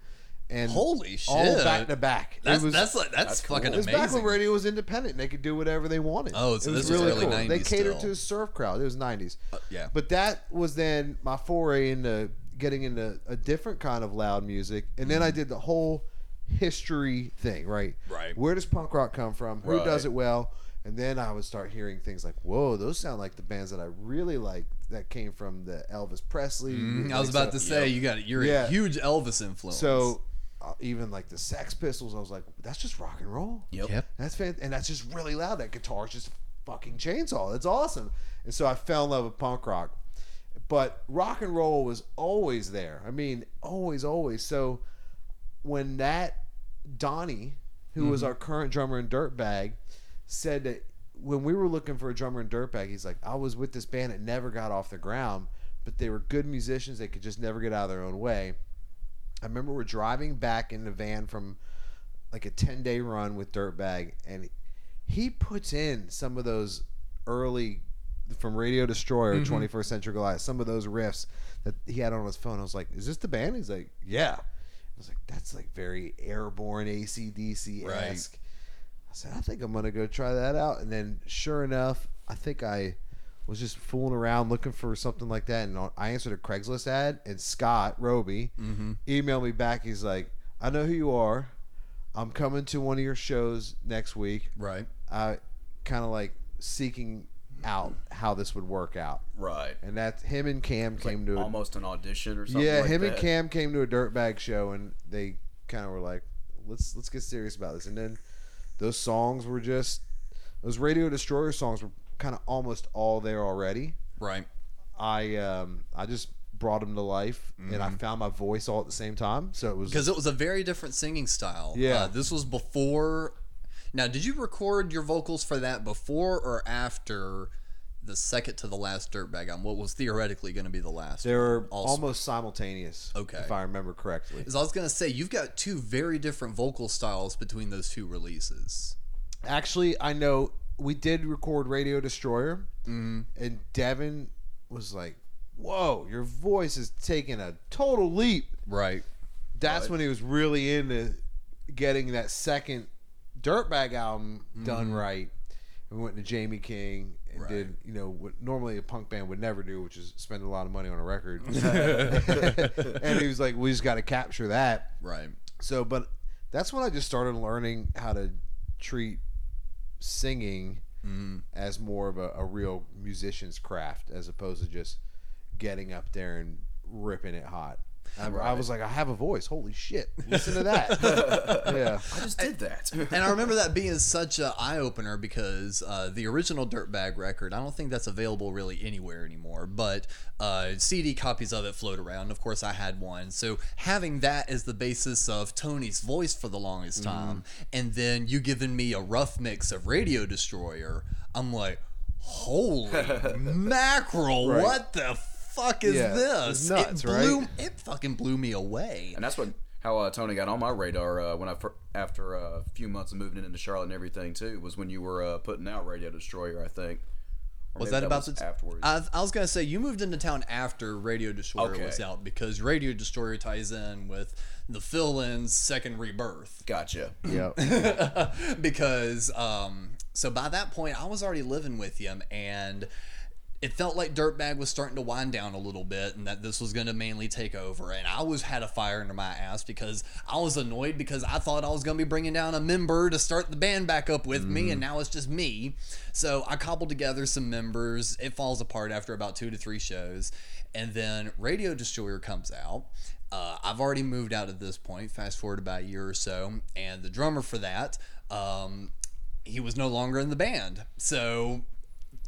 And Holy All back to back. That's it was, that's like that's, fucking it was amazing. back when radio was independent and they could do whatever they wanted. Oh, so it was this was really early cool. they catered still. to a surf crowd. It was 90s. yeah. But that was then my foray into getting into a different kind of loud music. And then I did the whole history thing, right? Right. Where does punk rock come from? Who Right. does it well? And then I would start hearing things like, "Whoa, those sound like the bands that I really like that came from the Elvis Presley." Mm, I was about to say you got you're Yeah. a huge Elvis influence. So uh, Uh, even like the Sex Pistols, I was like, "That's just rock and roll." Yep. Yep. That's fan- and that's just really loud. That guitar's just fucking chainsaw. That's awesome. And so I fell in love with punk rock. But rock and roll was always there. I mean, always, always. So when that Donnie, who was mm-hmm. our current drummer in Dirtbag, said that when we were looking for a drummer in Dirtbag, he's like, I was with this band that never got off the ground, but they were good musicians. They could just never get out of their own way. I remember we're driving back in the van from like a 10 day run with Dirtbag, and he puts in some of those early from Radio Destroyer, mm-hmm. 21st Century Goliath, some of those riffs that he had on his phone. I was like, "Is this the band?" He's like, "Yeah." I was like, "That's like very Airbourne ACDC esque." I said, "I think I'm gonna go try that out." And then, sure enough, I think I was just fooling around looking for something like that, and I answered a Craigslist ad, and Scott Roby mm-hmm. emailed me back. He's like, "I know who you are. I'm coming to one of your shows next week. Right. I kind of like seeking out how this would work out." Right. And that's him and Cam came to a, Almost an audition or something. yeah, like him and. Cam came to a dirtbag show, and they kind of were like, "Let's let's get serious about this." And then those songs were just those Radio Destroyer songs were kind of almost all there already. Right. I um I just brought them to life, and I found my voice all at the same time. So it was Because it was a very different singing style. Yeah. Uh, this was before. Now, did you record your vocals for that before or after the second to the last Dirtbag album? What was theoretically going to be the last? they were almost simultaneous. Okay. if I remember correctly. As I was going to say, you've got two very different vocal styles between those two releases. Actually, I know we did record Radio Destroyer, Mm-hmm. and Devin was like, "Whoa, your voice is taking a total leap." Right. That's when he was really into getting that second Dirtbag album done right. And We went to Jamie King and Right. did, you know, what normally a punk band would never do, which is spend a lot of money on a record. and he was like, "We just got to capture that." Right. So, but that's when I just started learning how to treat singing mm-hmm. as more of a, a real musician's craft as opposed to just getting up there and ripping it hot. I, I was like, I have a voice. Holy shit! Listen to that. yeah, I just did that. And I remember that being such an eye opener because uh, the original Dirtbag record, I don't think that's available really anywhere anymore, but uh, CD copies of it float around. Of course, I had one. So having that as the basis of Tony's voice for the longest time, and then you giving me a rough mix of Radio Destroyer, I'm like, holy mackerel, Right. what the fuck is Yeah, this? it's nuts, it blew, right? It fucking blew me away. And that's what how uh, Tony got on my radar uh, when I fir- after a few months of moving into Charlotte and everything too was when you were uh, putting out Radio Destroyer, I think. Or Was maybe that about was the afterwards? I, I was gonna say you moved into town after Radio Destroyer Okay. was out because Radio Destroyer ties in with the fill-in's second rebirth. gotcha. yeah. because um, so by that point I was already living with him and it felt like Dirtbag was starting to wind down a little bit and that this was going to mainly take over and I was had a fire under my ass because I was annoyed because I thought I was going to be bringing down a member to start the band back up with me and now it's just me. So I cobbled together some members. It falls apart after about 2 to 3 shows and then Radio Destroyer comes out. Uh, I've already moved out at this point fast forward about a year or so and the drummer for that um, he was no longer in the band. So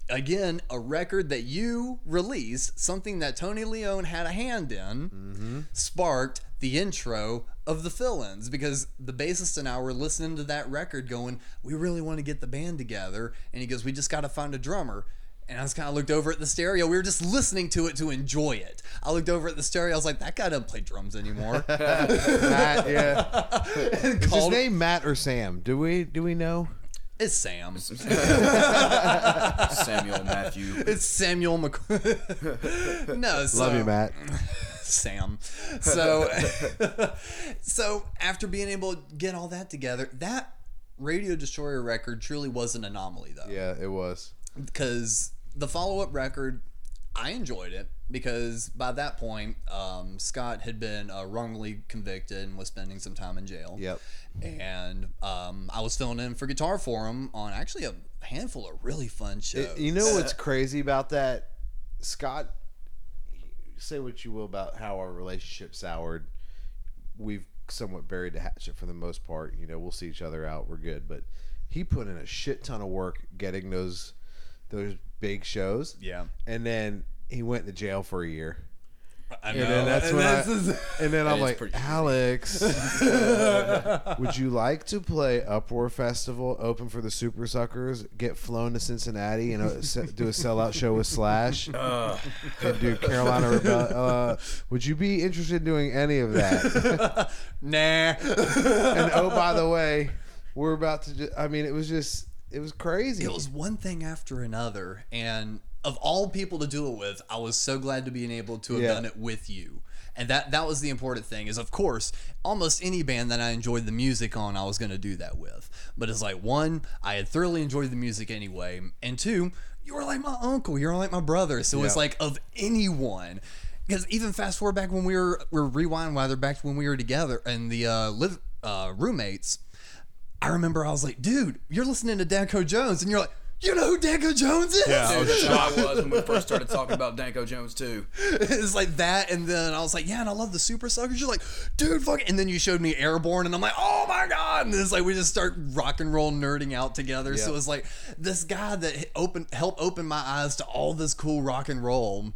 again a record that you released something that tony leone had a hand in mm-hmm. sparked the intro of the fill-ins because the bassist and i were listening to that record going we really want to get the band together and he goes we just got to find a drummer and I just kind of looked over at the stereo. We were just listening to it to enjoy it. I looked over at the stereo. I was like, "That guy doesn't play drums anymore." Matt, yeah. And Is his name Matt or Sam? Do we do we know? It's Sam. Samuel Matthew. It's Samuel Mc. no, so, Love you, uh, Matt. Sam. So, so after being able to get all that together, that Radio Destroyer record truly was an anomaly, though, Yeah, it was. because the follow-up record, I enjoyed it because by that point, um, Scott had been uh, wrongly convicted and was spending some time in jail. Yep. And um, I was filling in for Guitar Forum on actually a handful of really fun shows. It- you know what's crazy about that, Scott? Say what you will about how our relationship soured. We've somewhat buried the hatchet for the most part. You know, we'll see each other out. We're good, but he put in a shit ton of work getting those those big shows. Yeah. and then he went to jail for a year. I And know. then that's And when I, is, and then I'm like. Alex, would you like to play Uproar Festival, open for the Supersuckers, get flown to Cincinnati, and uh, do a sellout show with Slash, and do Carolina Rebel? Uh, would you be interested in doing any of that? nah. and oh, by the way, we're about to. I mean, it was just, it was crazy. It was one thing after another, and of all people to do it with, I was so glad to being able to have Yeah. done it with you. And that that was the important thing. Is of course, almost any band that I enjoyed the music on, I was going to do that with. But it's like one, I had thoroughly enjoyed the music anyway, and two, you were like my uncle, you're like my brother. So it's Yeah. like of anyone. Because even fast forward back when we were, we're rewind rather back when we were together and the uh, live uh, roommates. I remember I was like, dude, you're listening to Danko Jones, and you're like, you know who Danko Jones is? Dude, that's how I was when we first started talking about Danko Jones too. it's like that, and then I was like, yeah, and I love the Supersuckers. You're like, dude, fuck. And then you showed me Airbourne, and I'm like, oh my god! And it's like we just start rock and roll nerding out together. So Yeah. it's like this guy that open helped open my eyes to all this cool rock and roll.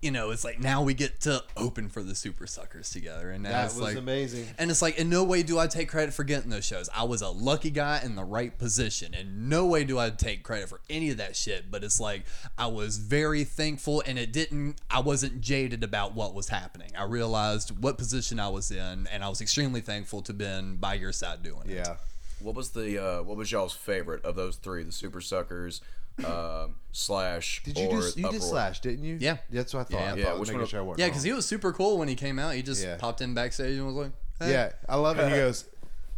You know, it's like now we get to open for the Supersuckers together, and now That it's was like amazing. And it's like, in no way do I take credit for getting those shows. I was a lucky guy in the right position. And no way do I take credit for any of that shit. But it's like, I was very thankful and it didn't, I wasn't jaded about what was happening. I realized what position I was in and I was extremely thankful to been by your side doing it. yeah. What was the uh, what was y'all's favorite of those three? The Supersuckers, um, Slash, Did you or do? You did Slash, didn't you? Yeah. That's what I thought. Yeah. I Yeah, thought, which one- sure I wasn't Yeah, because he was super cool when he came out. He just Yeah. popped in backstage and was like, hey. Yeah, I love it. He goes,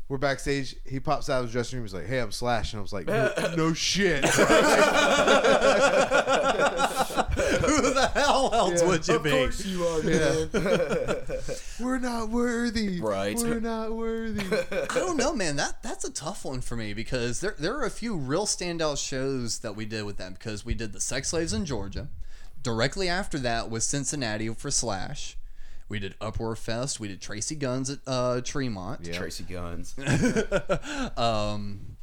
"We're backstage." He pops out of his dressing room. He's like, "Hey, I'm Slash," and I was like, "No, no shit." Who the hell else would you be? course you are, man. We're not worthy. Right. We're not worthy. I don't know, man. That that's a tough one for me because there there are a few real standout shows that we did with them because we did the Sex Slaves in Georgia. Directly after that was Cincinnati for Slash. We did Uproar Fest. We did Tracii Guns at uh, Tremont. Yeah. Tracii Guns. Um,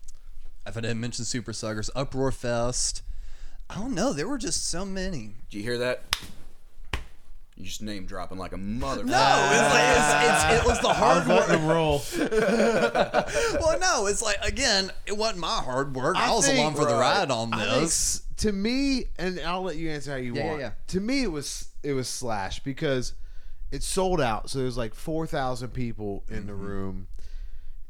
if I didn't mention Supersuckers, Uproar Fest. I don't know. There were just so many. Did you hear that? You just name dropping like a mother. No, it's like it's, it's, it was the hard was letting work. him roll. Well, no, it's like again, it wasn't my hard work. I, I was think- along for the ride on I think this. to me, and I'll let you answer how you Yeah, yeah, want. yeah. To me, it was it was Slash because it sold out. So there's like four thousand people in Mm-hmm. the room,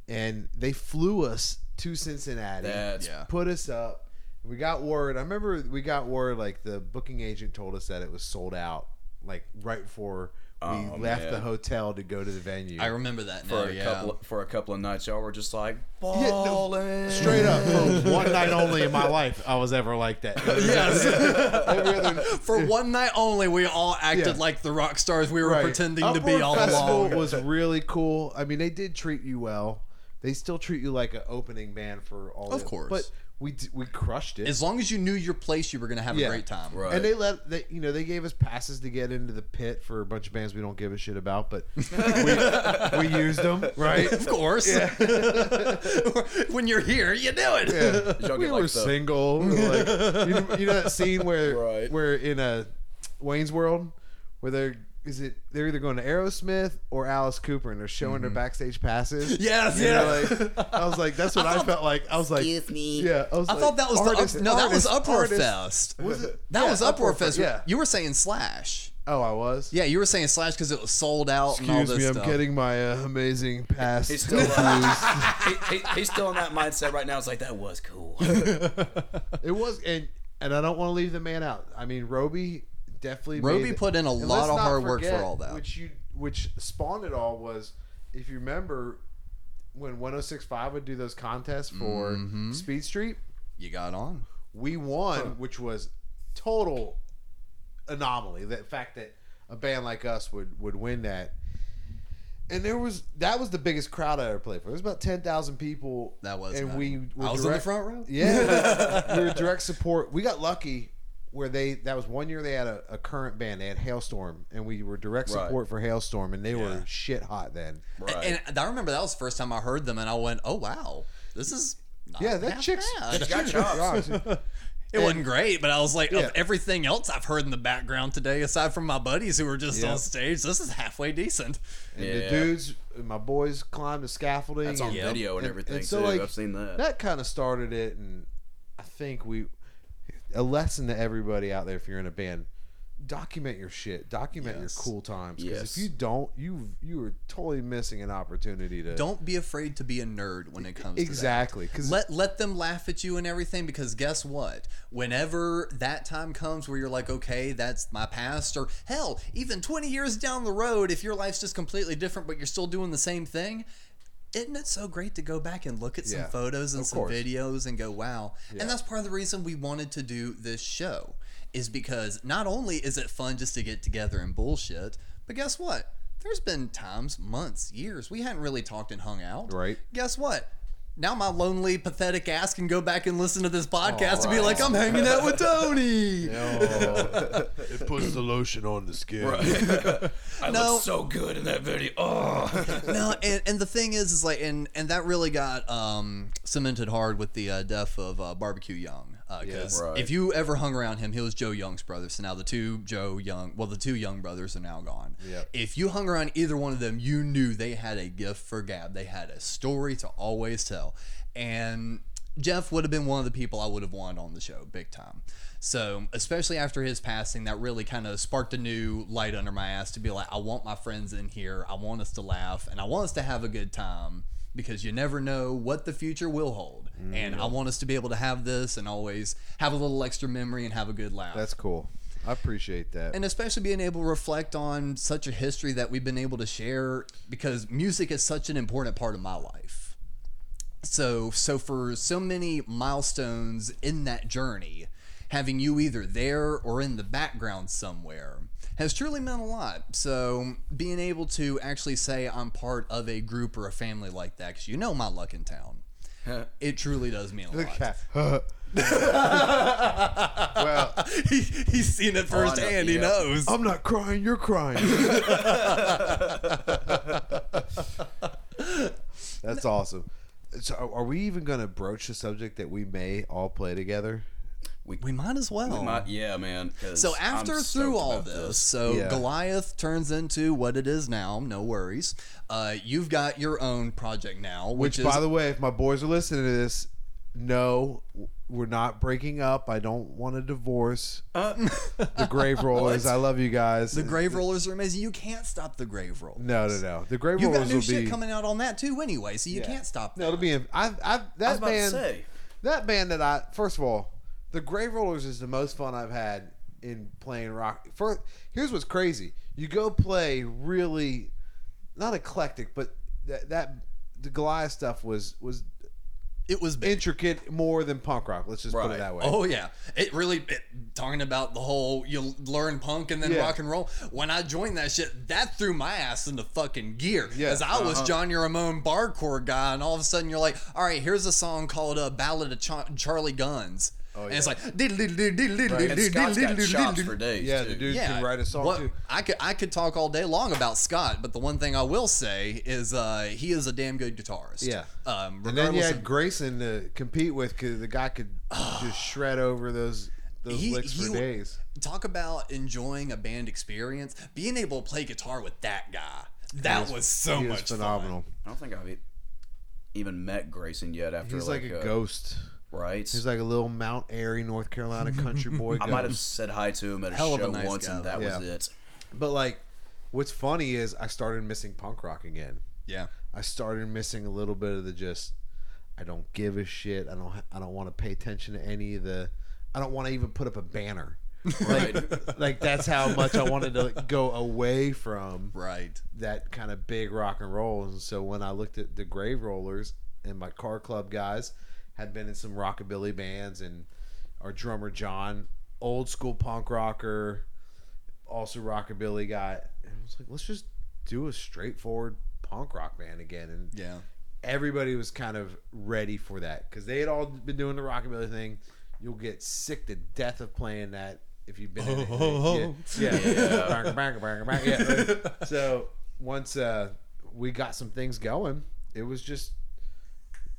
and they flew us to Cincinnati. That's Yeah. put us up. We got word. I remember we got word like the booking agent told us that it was sold out like right before we Oh, left man. the hotel to go to the venue. I remember that for now. a yeah. couple for a couple of nights, y'all were just like no. Straight up, for one night only in my life, I was ever like that. Yes. Other For one night only, we all acted Yeah. like the rock stars we were Right. pretending to be all Festival along. was really cool. I mean, they did treat you well. They still treat you like an opening band for all. Of the- course. but we d- we crushed it. As long as you knew your place, you were going to have Yeah. a great time. Right. And they let they, you know they gave us passes to get into the pit for a bunch of bands we don't give a shit about, but we, we used them right. Of course. when you're here, you do it. Did y'all we get were the single. like, you, know, you know that scene where Right. where in a Wayne's World where they're is it they're either going to Aerosmith or Alice Cooper and they're showing their backstage passes. Yes, And yeah. like, I was like, that's what I, felt like. I was like, Excuse me. yeah. I, was I like, thought that was artist, the up, no, that was artist, Uproar artist. Fest. Was it? That Yeah, was Uproar Fe- Fest. Yeah. You were saying Slash. Oh, I was. Yeah, you were saying Slash because it was sold out and all Excuse this me, I'm stuff. getting my uh, amazing pass. He's still uh, he, he, he's still in that mindset right now. It's like that was cool. It was, and and I don't want to leave the man out. I mean, Roby definitely. Roby made it. put in a And lot of not hard work for all that. Which you, which spawned it all was, if you remember, when 106.5 would do those contests for Mm-hmm. Speed Street, You got on. we won, which was total anomaly. The fact that a band like us would would win that. And there was that was the biggest crowd I ever played for. There was about ten thousand people. That was and nuts. we were I was in the direct- front row. Yeah, we were direct support. We got lucky where they that was one year they had a, a current band. They had Halestorm, and we were direct Right. support for Halestorm, and they Yeah. were shit hot then. Right. And I remember that was the first time I heard them, and I went, "Oh wow, this is not Yeah, that half chick's bad." got chops. It wasn't great, but I was like, Yeah. of everything else I've heard in the background today, aside from my buddies who were just Yeah. on stage, this is halfway decent. And Yeah. the dudes, my boys climbed the scaffolding. That's on and, video and, and- everything and so, too. like, I've seen that. That kind of started it, and I think we a lesson to everybody out there. If you're in a band, document your shit. Document Yes. your cool times. Because Yes. if you don't, you you are totally missing an opportunity to Don't be afraid to be a nerd when it comes to that. exactly. Because let let them laugh at you and everything because guess what whenever that time comes where you're like okay that's my past or hell even 20 years down the road if your life's just completely different but you're still doing the same thing isn't it so great to go back and look at some Yeah, photos and some course. videos and go wow. And that's part of the reason we wanted to do this show is because not only is it fun just to get together and bullshit but guess what? There's been times months years we hadn't really talked and hung out. Right. guess what now my lonely, pathetic ass can go back and listen to this podcast and be like, I'm hanging out with Tony. it puts the lotion on the skin. I No. look so good in that video. Oh, no, and, and the thing is, is like, and and that really got um, cemented hard with the uh, death of uh, Barbecue Young. Uh, because Right. if you ever hung around him, he was Joe Young's brother. So now the two Joe Young, well, the two Young brothers are now gone. Yep. If you hung around either one of them, you knew they had a gift for gab. They had a story to always tell. And Jeff would have been one of the people I would have wanted on the show, big time. So, especially after his passing, that really kind of sparked a new light under my ass to be like, I want my friends in here. I want us to laugh and I want us to have a good time because you never know what the future will hold. And I mm-hmm. want us to be able to have this and always have a little extra memory and have a good laugh. That's cool. I appreciate that. and especially being able to reflect on such a history that we've been able to share because music is such an important part of my life. So so for so many milestones in that journey, having you either there or in the background somewhere has truly meant a lot. So being able to actually say I'm part of a group or a family like that, because you know my luck in town, it truly does mean a lot. well, he, he's seen it firsthand. He yeah. knows. I'm not crying. You're crying. That's awesome. So, are we even going to broach the subject that we may all play together? We we might as well. my, yeah, man. So I'm after through all about this, so Yeah. Goliath turns into what it is now. No worries. Uh, you've got your own project now, which, Which, is by the way, if my boys are listening to this, no, we're not breaking up. I don't want a divorce. the Grave Rollers. I love you guys. the Grave Rollers are amazing. You can't stop the Grave Rollers. No, no, no. The Grave Rollers You've got new will shit be coming out on that too, anyway. So you Yeah. can't stop. That. No, it'll be. I, I, that I was about band. to say. That band that I first of all, the Grave Rollers is the most fun I've had in playing rock. For here's what's crazy: you go play really, not eclectic, but that that the Goliath stuff was was It was big. intricate more than punk rock. Let's just put it that way. Oh yeah, it really it, talking about the whole you learn punk and then Yeah. rock and roll. When I joined that shit, that threw my ass into fucking gear. Yeah. As I was Johnny Ramone bar chord guy, and all of a sudden you're like, all right, here's a song called uh, "Ballad of Ch- Charlie Guns," and it's like diddle diddle diddle diddle diddle And Scott's diddle got diddle chops diddle. for days. yeah, too. the dude Yeah, can write a song what- too. I could I could talk all day long about Scott, but the one thing I will say is uh, he is a damn good guitarist. Yeah. Um, And then you regardless had of- Grayson to compete with because the guy could just shred over those those He- licks he- for days. talk about enjoying a band experience. Being able to play guitar with that guy, that was, so he much was phenomenal. I don't think I've e- even met Grayson yet. After He's like, a uh, ghost. Right? He's like a little Mount Airy, North Carolina country boy. I might have said hi to him at a Hell of a show nice once, guy. and that Yeah. was it. But like, what's funny is I started missing punk rock again. Yeah. I started missing a little bit of the just. I don't give a shit. I don't. I don't want to pay attention to any of the. I don't want to even put up a banner. Right. Like that's how much I wanted to go away from Right. that kind of big rock and roll. And so when I looked at the Grave Rollers and my car club guys had been in some rockabilly bands, and our drummer John, old school punk rocker, also rockabilly guy, and I was like, let's just do a straightforward punk rock band again. And Yeah. everybody was kind of ready for that because they had all been doing the rockabilly thing. You'll get sick to death of playing that if you've been in it. Yeah, yeah. Bang, bang, bang, bang, yeah. So once uh, we got some things going, it was just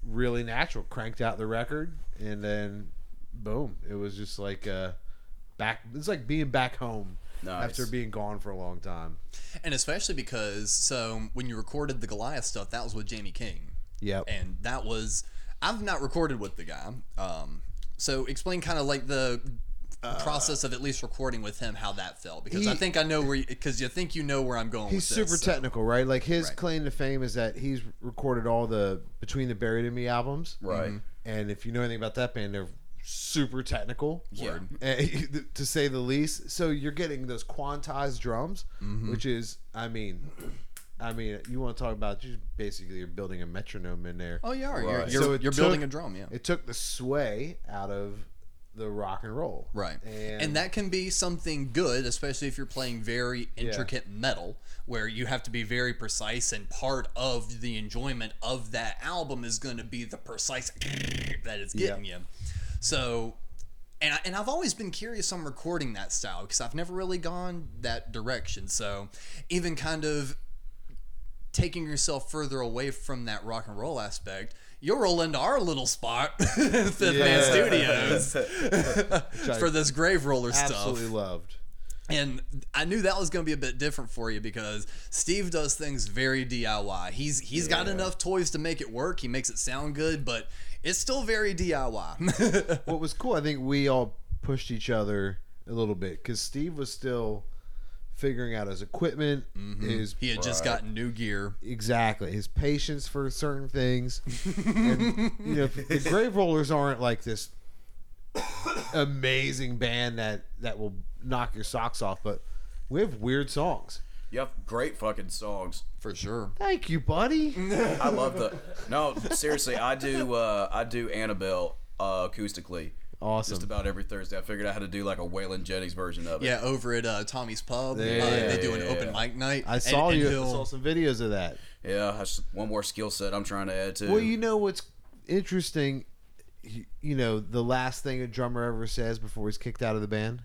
really natural. Cranked out the record and then boom, it was just like uh, back. It's like being back home Nice. after being gone for a long time. And especially because so when you recorded the Goliath stuff, that was with Jamie King. Yep. And that was I've not recorded with the guy. Um, so explain kind of like the process of at least recording with him, how that felt, because I Uh, think I know where because you, think you know where I'm going. He's with this, super so- technical, right? Like his Right. claim to fame is that he's recorded all the Between the Buried and Me albums. Right. And if you know anything about that band, they're super technical. Yeah. eh, to say the least. So you're getting those quantized drums, Mm-hmm. which is, I mean, I mean, you want to talk about just basically you're building a metronome in there. Oh yeah, you're, Right. you're, So you're building a drum, yeah. It took the sway out of the rock and roll. Right. And, And, that can be something good, especially if you're playing very intricate metal, where you have to be very precise, and part of the enjoyment of that album is going to be the precise that it's getting you. So, and, I, and I've always been curious on recording that style because I've never really gone that direction. So, even kind of taking yourself further away from that rock and roll aspect, you'll roll into our little spot, Fifth Man Studios, for this grave roller absolutely stuff. Absolutely loved. And I knew that was going to be a bit different for you because Steve does things very DIY. He's he's got enough toys to make it work. He makes it sound good, but it's still very DIY. what was cool, I think we all pushed each other a little bit because Steve was still figuring out his equipment, his he had just gotten new gear. exactly his patience for certain things. and, you know, the Grave Rollers aren't like this amazing band that that will knock your socks off, but we have weird songs. You have great fucking songs. For sure. Thank you, buddy. I love the. No, seriously, I do. Uh, I do Annabelle uh, acoustically. Awesome. Just about every Thursday. I figured out how to do like a Waylon Jennings version of it. Yeah, over at uh, Tommy's Pub, uh, Yeah. they do an Yeah. open mic night. I saw and you. I saw some videos of that. Yeah, that's one more skill set I'm trying to add to. Well, you know what's interesting? You, you know, the last thing a drummer ever says before he's kicked out of the band.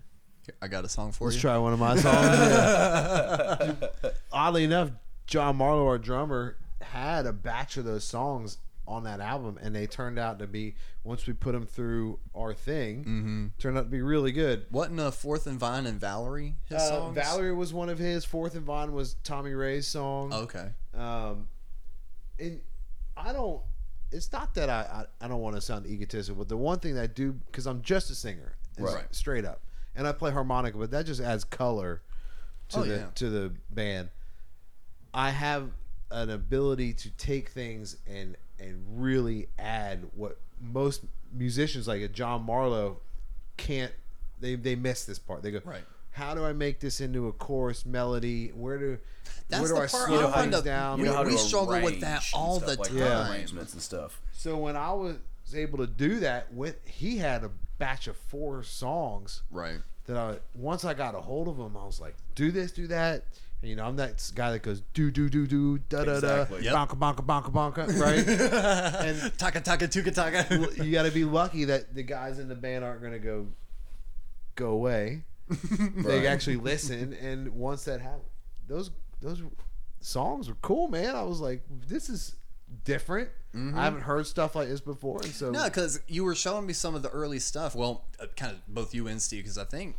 I got a song for you. Let's try one of my songs. Oddly enough, John Marlowe, our drummer, had a batch of those songs on that album, and they turned out to be once we put them through our thing, Mm-hmm. turned out to be really good. Wasn't uh, Fourth and Vine and Valerie his Uh, songs? Valerie was one of his. Fourth and Vine was Tommy Ray's song. Okay. Um, and I don't. It's not that I I, I don't want to sound egotistical, but the one thing that I do because I'm just a singer, is Right. Straight up, and I play harmonica, but that just adds color to Oh, the yeah. to the band. I have an ability to take things and and really add what most musicians like a John Marlowe can't. They they miss this part. They go Right. How do I make this into a chorus melody? Where do That's where do the I part slow I find things up- down? we- You know how to we struggle with that all the like time. that, arrangements and stuff. So when I was able to do that, with he had a batch of four songs Right. that I once I got a hold of them, I was like, do this, do that. You know, I'm that guy that goes do do do do da da da Exactly. Yep. bonka bonka bonka bonka, right? and Taka taka tuka taka. you got to be lucky that the guys in the band aren't going to go go away. They actually listen, and once that happened, those those songs were cool, man. I was like, this is different. I haven't heard stuff like this before, and so No, because you were showing me some of the early stuff. Well, uh, kind of both you and Steve, because I think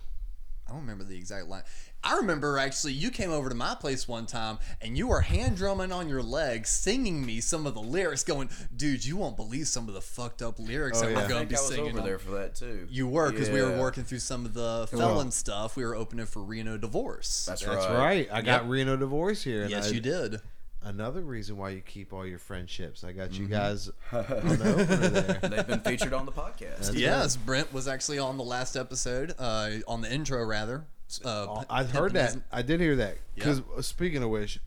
I don't remember the exact line. I remember actually you came over to my place one time and you were hand drumming on your leg, singing me some of the lyrics, going, "Dude, you won't believe some of the fucked up lyrics that yeah. we're I going think to I be was singing." over on." there for that too. You were because we were working through some of the felon stuff. We were opening for Reno Divorce. That's, that's right. right. I got Reno divorce here. and yes, I- you did. Another reason why you keep all your friendships. I got Mm-hmm. you guys on the there. They've been featured on the podcast. yes, Brent was actually on the last episode, uh, on the intro rather. Uh, Oh, I heard that. I did hear that. Because Yeah. speaking of which,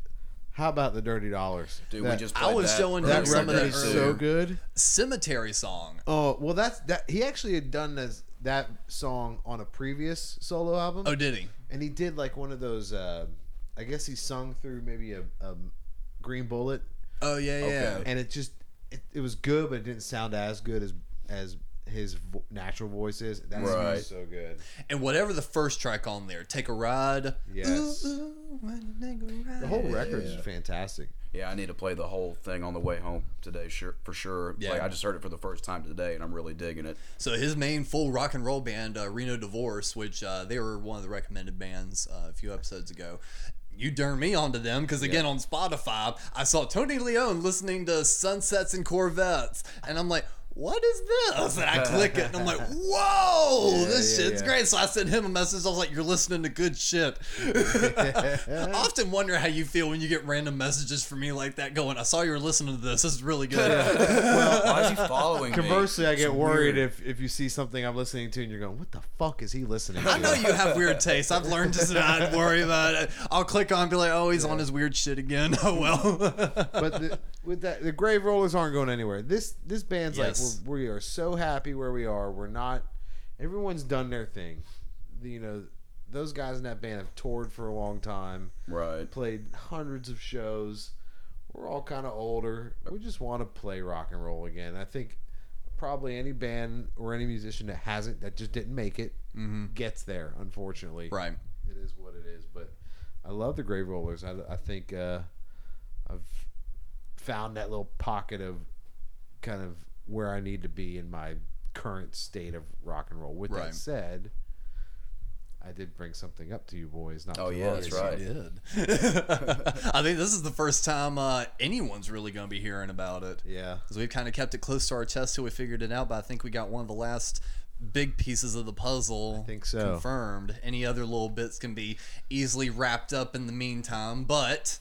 how about the Dirty Dollars? Dude, that, we just I played was that. showing him that some of record that is so good. Cemetery song. Oh well, that's that. He actually had done this that song on a previous solo album. Oh, did he? and he did like one of those. Uh, I guess he sung through maybe a, a Green Bullet, Oh yeah, yeah. Okay. and it just it, it was good, but it didn't sound as good as as his vo- natural voice is. That's Right. so good. And whatever the first track on there, Take a Ride. Yes. Ooh, ooh, when you take a ride. The whole record is fantastic. Yeah, I need to play the whole thing on the way home today, sure for sure. Yeah. Like I just heard it for the first time today, and I'm really digging it. So his main full rock and roll band, uh, Reno Divorce, which uh, they were one of the recommended bands uh, a few episodes ago. You turned me onto them because again on Spotify, I saw Tony Leone listening to Sunsets and Corvettes, and I'm like. What is this? And I click it, and I'm like, "Whoa, this yeah, shit's yeah. great!" So I sent him a message. I was like, "You're listening to good shit." I often wonder how you feel when you get random messages from me like that, going, "I saw you were listening to this. This is really good." Well, why is he following me? Conversely, I get It's worried if, if you see something I'm listening to and you're going, what the fuck is he listening to? I know you have weird tastes. I've learned to not worry about it. I'll click on and be like, oh, he's on his weird shit again. Oh, well. but the, with that, the Grave Rollers aren't going anywhere. This this band's Yes. like we're, we are so happy where we are. We're not. Everyone's done their thing. You know, those guys in that band have toured for a long time, right. played hundreds of shows. We're all kind of older. We just want to play rock and roll again. I think probably any band or any musician that hasn't that just didn't make it gets there. Unfortunately, right. it is what it is. But I love the Grave Rollers. I, I think uh, I've found that little pocket of kind of where I need to be in my current state of rock and roll. With Right. that said, I did bring something up to you boys. Not Oh too yeah, long that's ago. right. Did. I think this is the first time uh, anyone's really going to be hearing about it. Yeah. Because we've kind of kept it close to our chest till we figured it out, but I think we got one of the last big pieces of the puzzle I think so. confirmed. Any other little bits can be easily wrapped up in the meantime, but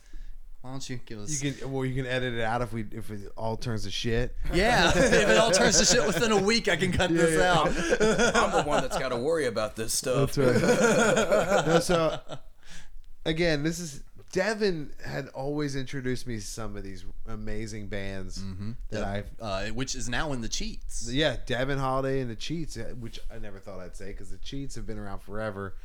why don't you give us. You can well, you can edit it out if we if it all turns to shit. yeah, if it all turns to shit within a week, I can cut this yeah. out. I'm the one that's got to worry about this stuff. That's right. no, so again, this is Devin had always introduced me to some of these amazing bands that I've Uh, which is now in the cheats. yeah, Devin Holiday and the Cheats, uh, which I never thought I'd say because the Cheats have been around forever.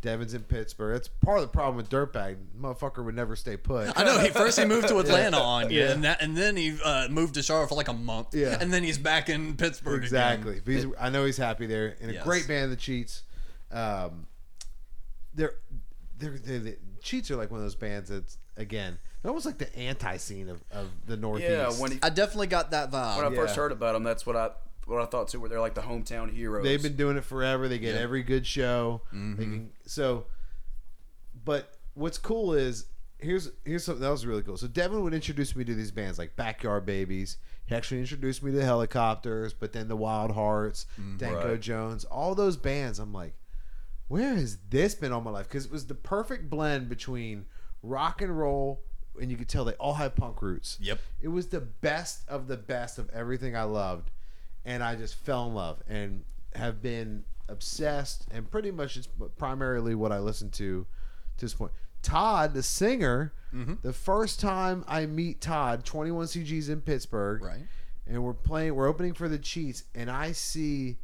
Devin's in Pittsburgh. That's part of the problem with Dirtbag. Motherfucker would never stay put. I know. He first he moved to Atlanta on you, Yeah. and that, and then he uh, moved to Charlotte for like a month. Yeah. and then he's back in Pittsburgh. Exactly. Again. He's, I know he's happy there, and a Yes. great band, the Cheats. Um, they're, they're, they're, the Cheats are like one of those bands that's again they're almost like the Antiseen of, of the Northeast. Yeah, when he, I definitely got that vibe. when I first heard about them, that's what I what I thought too. Where they're like the hometown heroes. They've been doing it forever. They get Yeah. every good show. They mm-hmm. can, so, but what's cool is here's here's something that was really cool. So Devin would introduce me to these bands like Backyard Babies. He actually introduced me to Hellacopters, but then the Wildhearts, mm, Danko Right. Jones, all those bands. I'm like, where has this been all my life? Because it was the perfect blend between rock and roll, and you could tell they all had punk roots. Yep. It was the best of the best of everything I loved, and I just fell in love and have been obsessed. And pretty much it's primarily what I listen to to this point. Todd, the singer, Mm-hmm. the first time I meet Todd, 21 CG's in Pittsburgh, Right. and we're playing, we're opening for the Cheats, and I see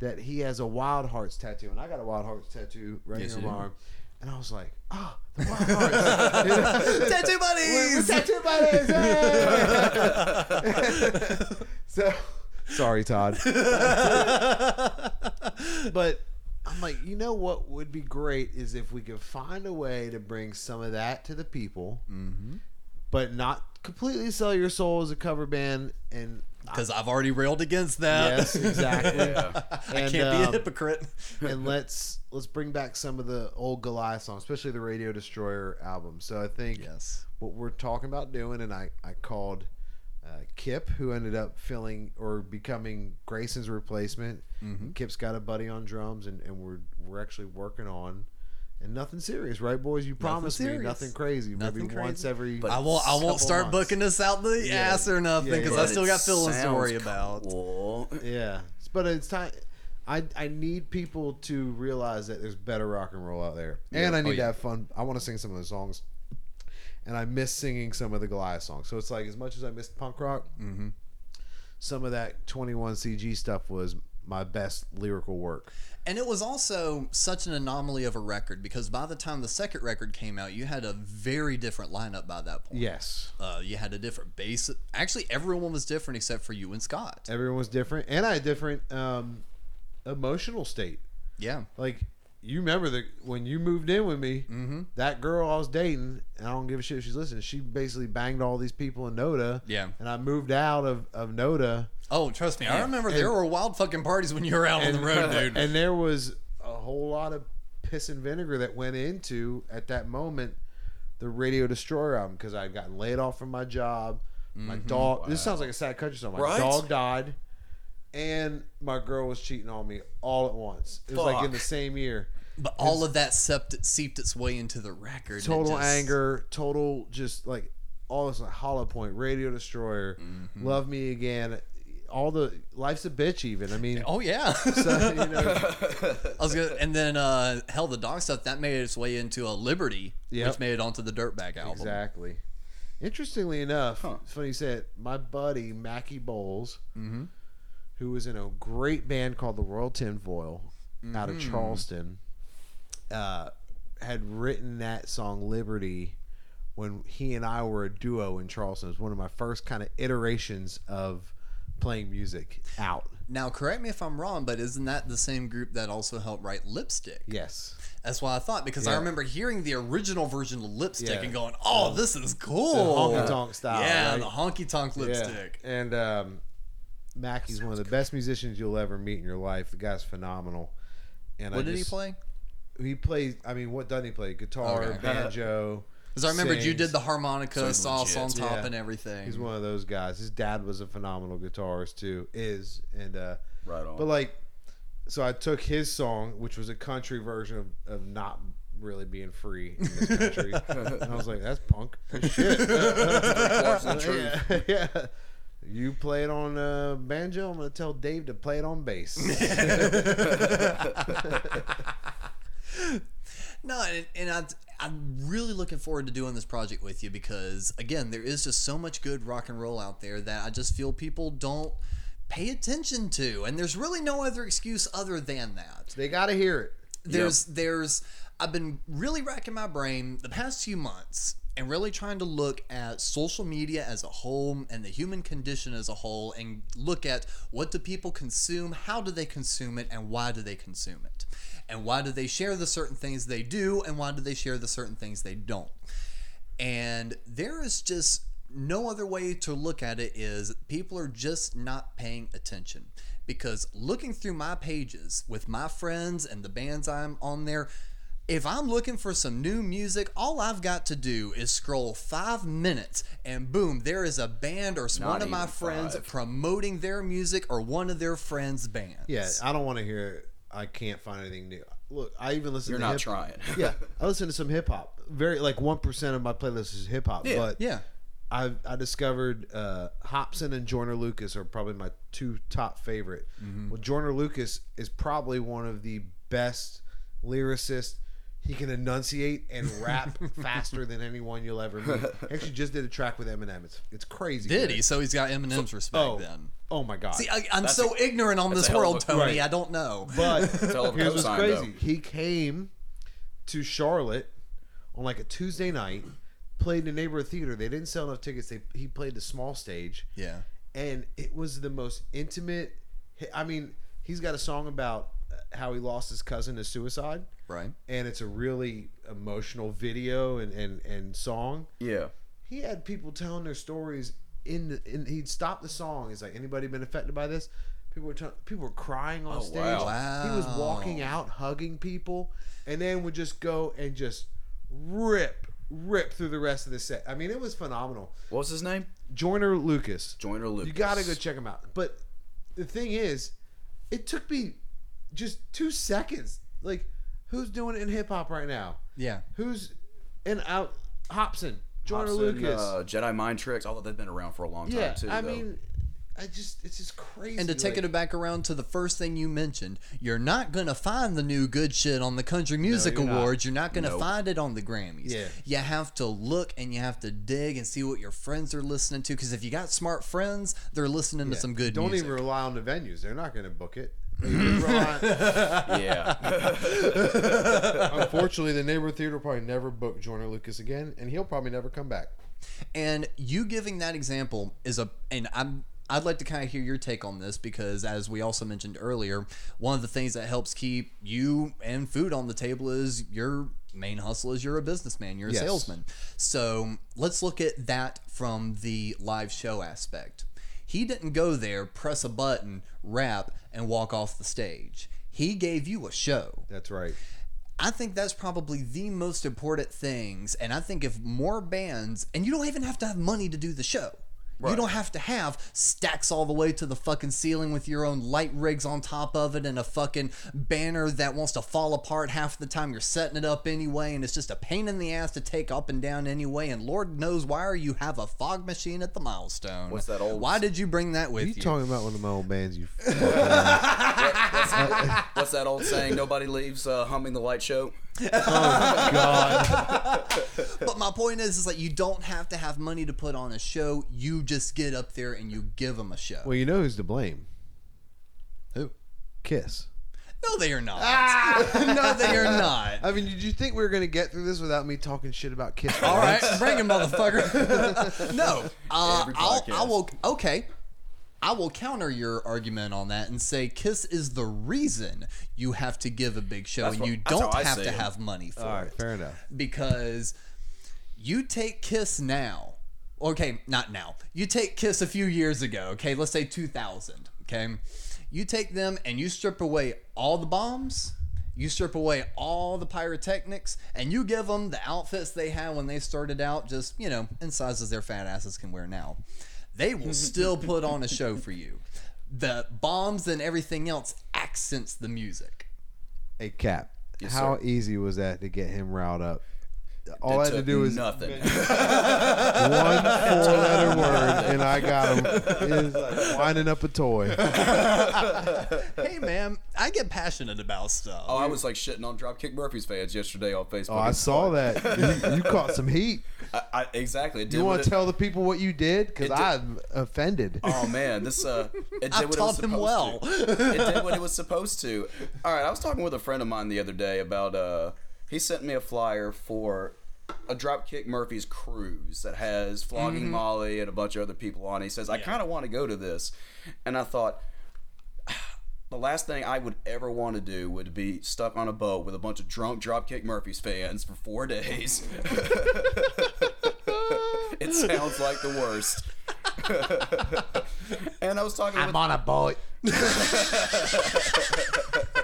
that he has a Wildhearts tattoo, and I got a Wildhearts tattoo right Yes, here on my arm, and I was like, oh, the Wildhearts. Tattoo We're, we're buddies. tattoo buddies. Hey! so, sorry, Todd. but I'm like, you know what would be great is if we could find a way to bring some of that to the people, Mm-hmm. but not completely sell your soul as a cover band. And Because I've already railed against that. yes, exactly. I And, can't be a um, hypocrite. and let's let's bring back some of the old Goliath songs, especially the Radio Destroyer album. So I think yes. what we're talking about doing, and I, I called Kip, who ended up filling or becoming Grayson's replacement. Mm-hmm. Kip's got a buddy on drums, and, and we're we're actually working on. And nothing serious, right, boys? You promised me serious. nothing crazy. Nothing Maybe once every. But I won't. I won't start months. booking this out the Yeah. ass or nothing because yeah. I still got feelings to worry about. Cool. Yeah, but it's time. I I need people to realize that there's better rock and roll out there, and I need Oh, to have fun. I want to sing some of the songs, and I miss singing some of the Goliath songs. So it's like as much as I missed punk rock, Mm-hmm. some of that 21 CG stuff was my best lyrical work. And it was also such an anomaly of a record because by the time the second record came out, you had a very different lineup by that point. Yes. Uh, you had a different bass. Actually, everyone was different except for you and Scott. Everyone was different, and I had different um, emotional state. Yeah. Like you remember that when you moved in with me, Mm-hmm. that girl I was dating, and I don't give a shit if she's listening. She basically banged all these people in Noda. Yeah. and I moved out of of Noda, Oh, trust me. I remember there were wild fucking parties when you were out on the road, dude. and there was a whole lot of piss and vinegar that went into at that moment the Radio Destroyer album because I'd gotten laid off from my job. My Mm-hmm. dog. This sounds like a sad country song. My Right? dog died, and my girl was cheating on me all at once. It was like in the same year. But all of that seeped, seeped its way into the record. total just- anger, total just like all this like Hollow Point, Radio Destroyer, Mm-hmm. Love Me Again, all the Life's a Bitch. Even I mean, Oh yeah. so, you know, I was gonna, and then uh, hell, the dog stuff that made its way into a Liberty, Yep. which made it onto the Dirtbag album. exactly. Interestingly enough, it's funny you said my buddy Mackie Bowles, Mm-hmm. Who was in a great band called the Royal Tinfoil out Mm-hmm. of Charleston, uh, had written that song Liberty when he and I were a duo in Charleston. It was one of my first kind of iterations of playing music out. Now, correct me if I'm wrong, but isn't that the same group that also helped write Lipstick? Yes. That's what I thought because I remember hearing the original version of Lipstick Yeah. and going, "Oh, this is cool." The honky tonk style. yeah, right? the honky tonk lipstick. Yeah. And um, Mackie's one of the best musicians you'll ever meet in your life. The guy's phenomenal. And I What did he just- play? He plays. I mean, what doesn't he play? Guitar, Okay. banjo. Because I remember you did the harmonica So sauce on top Yeah. and everything. He's one of those guys. His dad was a phenomenal guitarist too. Is and uh, Right on. But like, so I took his song, which was a country version of, of not really being free in this country, and I was like, "That's punk shit." The truth. yeah, yeah. You play it on uh, banjo. I'm gonna tell Dave to play it on bass. No, and, and I, I'm really looking forward to doing this project with you because, again, there is just so much good rock and roll out there that I just feel people don't pay attention to. And there's really no other excuse other than that. they gotta hear it. There's, there's, I've been really racking my brain the past few months and really trying to look at social media as a whole and the human condition as a whole and look at what do people consume, how do they consume it, and why do they consume it. And why do they share the certain things they do, and why do they share the certain things they don't. And there is just no other way to look at it is people are just not paying attention. Because looking through my pages with my friends and the bands I'm on there, if I'm looking for some new music, all I've got to do is scroll five minutes and boom, there is a band or one of my friends five. promoting their music or one of their friends' bands. Yeah, I don't want to hear. I can't find anything new. Look, I even listen. You're to not hip- trying. yeah, I listen to some hip hop. Very like one percent of my playlist is hip hop. Yeah, but yeah. I I discovered uh, Hopsin and Joyner Lucas are probably my two top favorite. Mm-hmm. Well, Joyner Lucas is probably one of the best lyricists. He can enunciate and rap faster than anyone you'll ever meet. He actually just did a track with Eminem. It's it's crazy. Did he? So he's got Eminem's respect Oh, then. oh my god! See, I, I'm That's so a- ignorant on this a of world, a- Tony. right. I don't know. But hell of here's what's crazy. though. He came to Charlotte on like a Tuesday night, played in a neighborhood theater. They didn't sell enough tickets. They, he played the small stage, yeah. and it was the most intimate. I mean, he's got a song about how he lost his cousin to suicide, Right. and it's a really emotional video and, and, and song. Yeah. He had people telling their stories in the, in he'd stop the song. He's like, anybody been affected by this? People were tell people were crying on Oh, stage. wow. He was walking out, hugging people, and then would just go and just rip, rip through the rest of the set. I mean, it was phenomenal. What was his name? Joyner Lucas. Joyner Lucas. You gotta go check him out. But the thing is, it took me just two seconds. Like, who's doing it in hip hop right now? Yeah. Who's in out Hopsin, Joyner Hopsin, Lucas. Uh, Jedi Mind Tricks. Although they've been around for a long time yeah, too. I though. mean, I just it's just crazy. And to take like- it back around to the first thing you mentioned, you're not going to find the new good shit on the Country Music you're not. Awards. You're not going to Nope. find it on the Grammys. Yeah. You have to look and you have to dig and see what your friends are listening to. Because if you got smart friends, they're listening to some good Don't music. even rely on the venues; they're not going to book it. Yeah. Unfortunately, the neighborhood theater will probably never book Joyner Lucas again, and he'll probably never come back. And you giving that example is a, and I'm, I'd like to kind of hear your take on this because, as we also mentioned earlier, one of the things that helps keep you and food on the table is your main hustle is you're a businessman, you're a Yes. salesman. So let's look at that from the live show aspect. He didn't go there, press a button, rap, and walk off the stage. He gave you a show. That's right. I think that's probably the most important things. And I think if more bands, and you don't even have to have money to do the show. You don't have to have stacks all the way to the fucking ceiling with your own light rigs on top of it and a fucking banner that wants to fall apart half the time you're setting it up anyway and it's just a pain in the ass to take up and down anyway and Lord knows why are you have a fog machine at the milestone. What's that old- Why did you bring that with you? you talking about one of my old bands? You What's that old saying? Nobody leaves uh, humming the light show. But my point is, is like you don't have to have money to put on a show. You just get up there and you give them a show. well, you know who's to blame? Who? Kiss. No, they are not. Ah! no, they are not. I mean, did you think we were gonna get through this without me talking shit about Kiss? All right, bring him, motherfucker. no, uh, I'll, I will. Okay, I will counter your argument on that and say Kiss is the reason you have to give a big show That's and what- you that's don't how I have see to it. have money for All right, it. fair enough. because you take Kiss now. Okay, not now. You take Kiss a few years ago. Okay, let's say 2000. Okay, you take them and you strip away all the bombs. You strip away all the pyrotechnics, and you give them the outfits they had when they started out, just you know, in sizes their fat asses can wear now. They will still put on a show for you. The bombs and everything else accents the music. Hey, Cap. Yes, how sir. easy was that to get him riled up? All I It had to do was nothing. one four-letter word, and I got him. He like winding up a toy. Hey man, I get passionate about stuff. Oh, I was like shitting on Dropkick Murphys fans yesterday on Facebook. Oh, I saw that. You, you caught some heat. I, I, exactly. It did You want to tell the people what you did? Because I'm offended. Oh man, this uh, it did I what it taught was him well. to. It did what it was supposed to. All right, I was talking with a friend of mine the other day about uh, he sent me a flyer for a Dropkick Murphys cruise that has Flogging Mm-hmm. Molly and a bunch of other people on. He says I kind of want to go to this, and I thought. The last thing I would ever want to do would be stuck on a boat with a bunch of drunk Dropkick Murphys fans for four days. it sounds like the worst. and I was talking I'm with on a boat.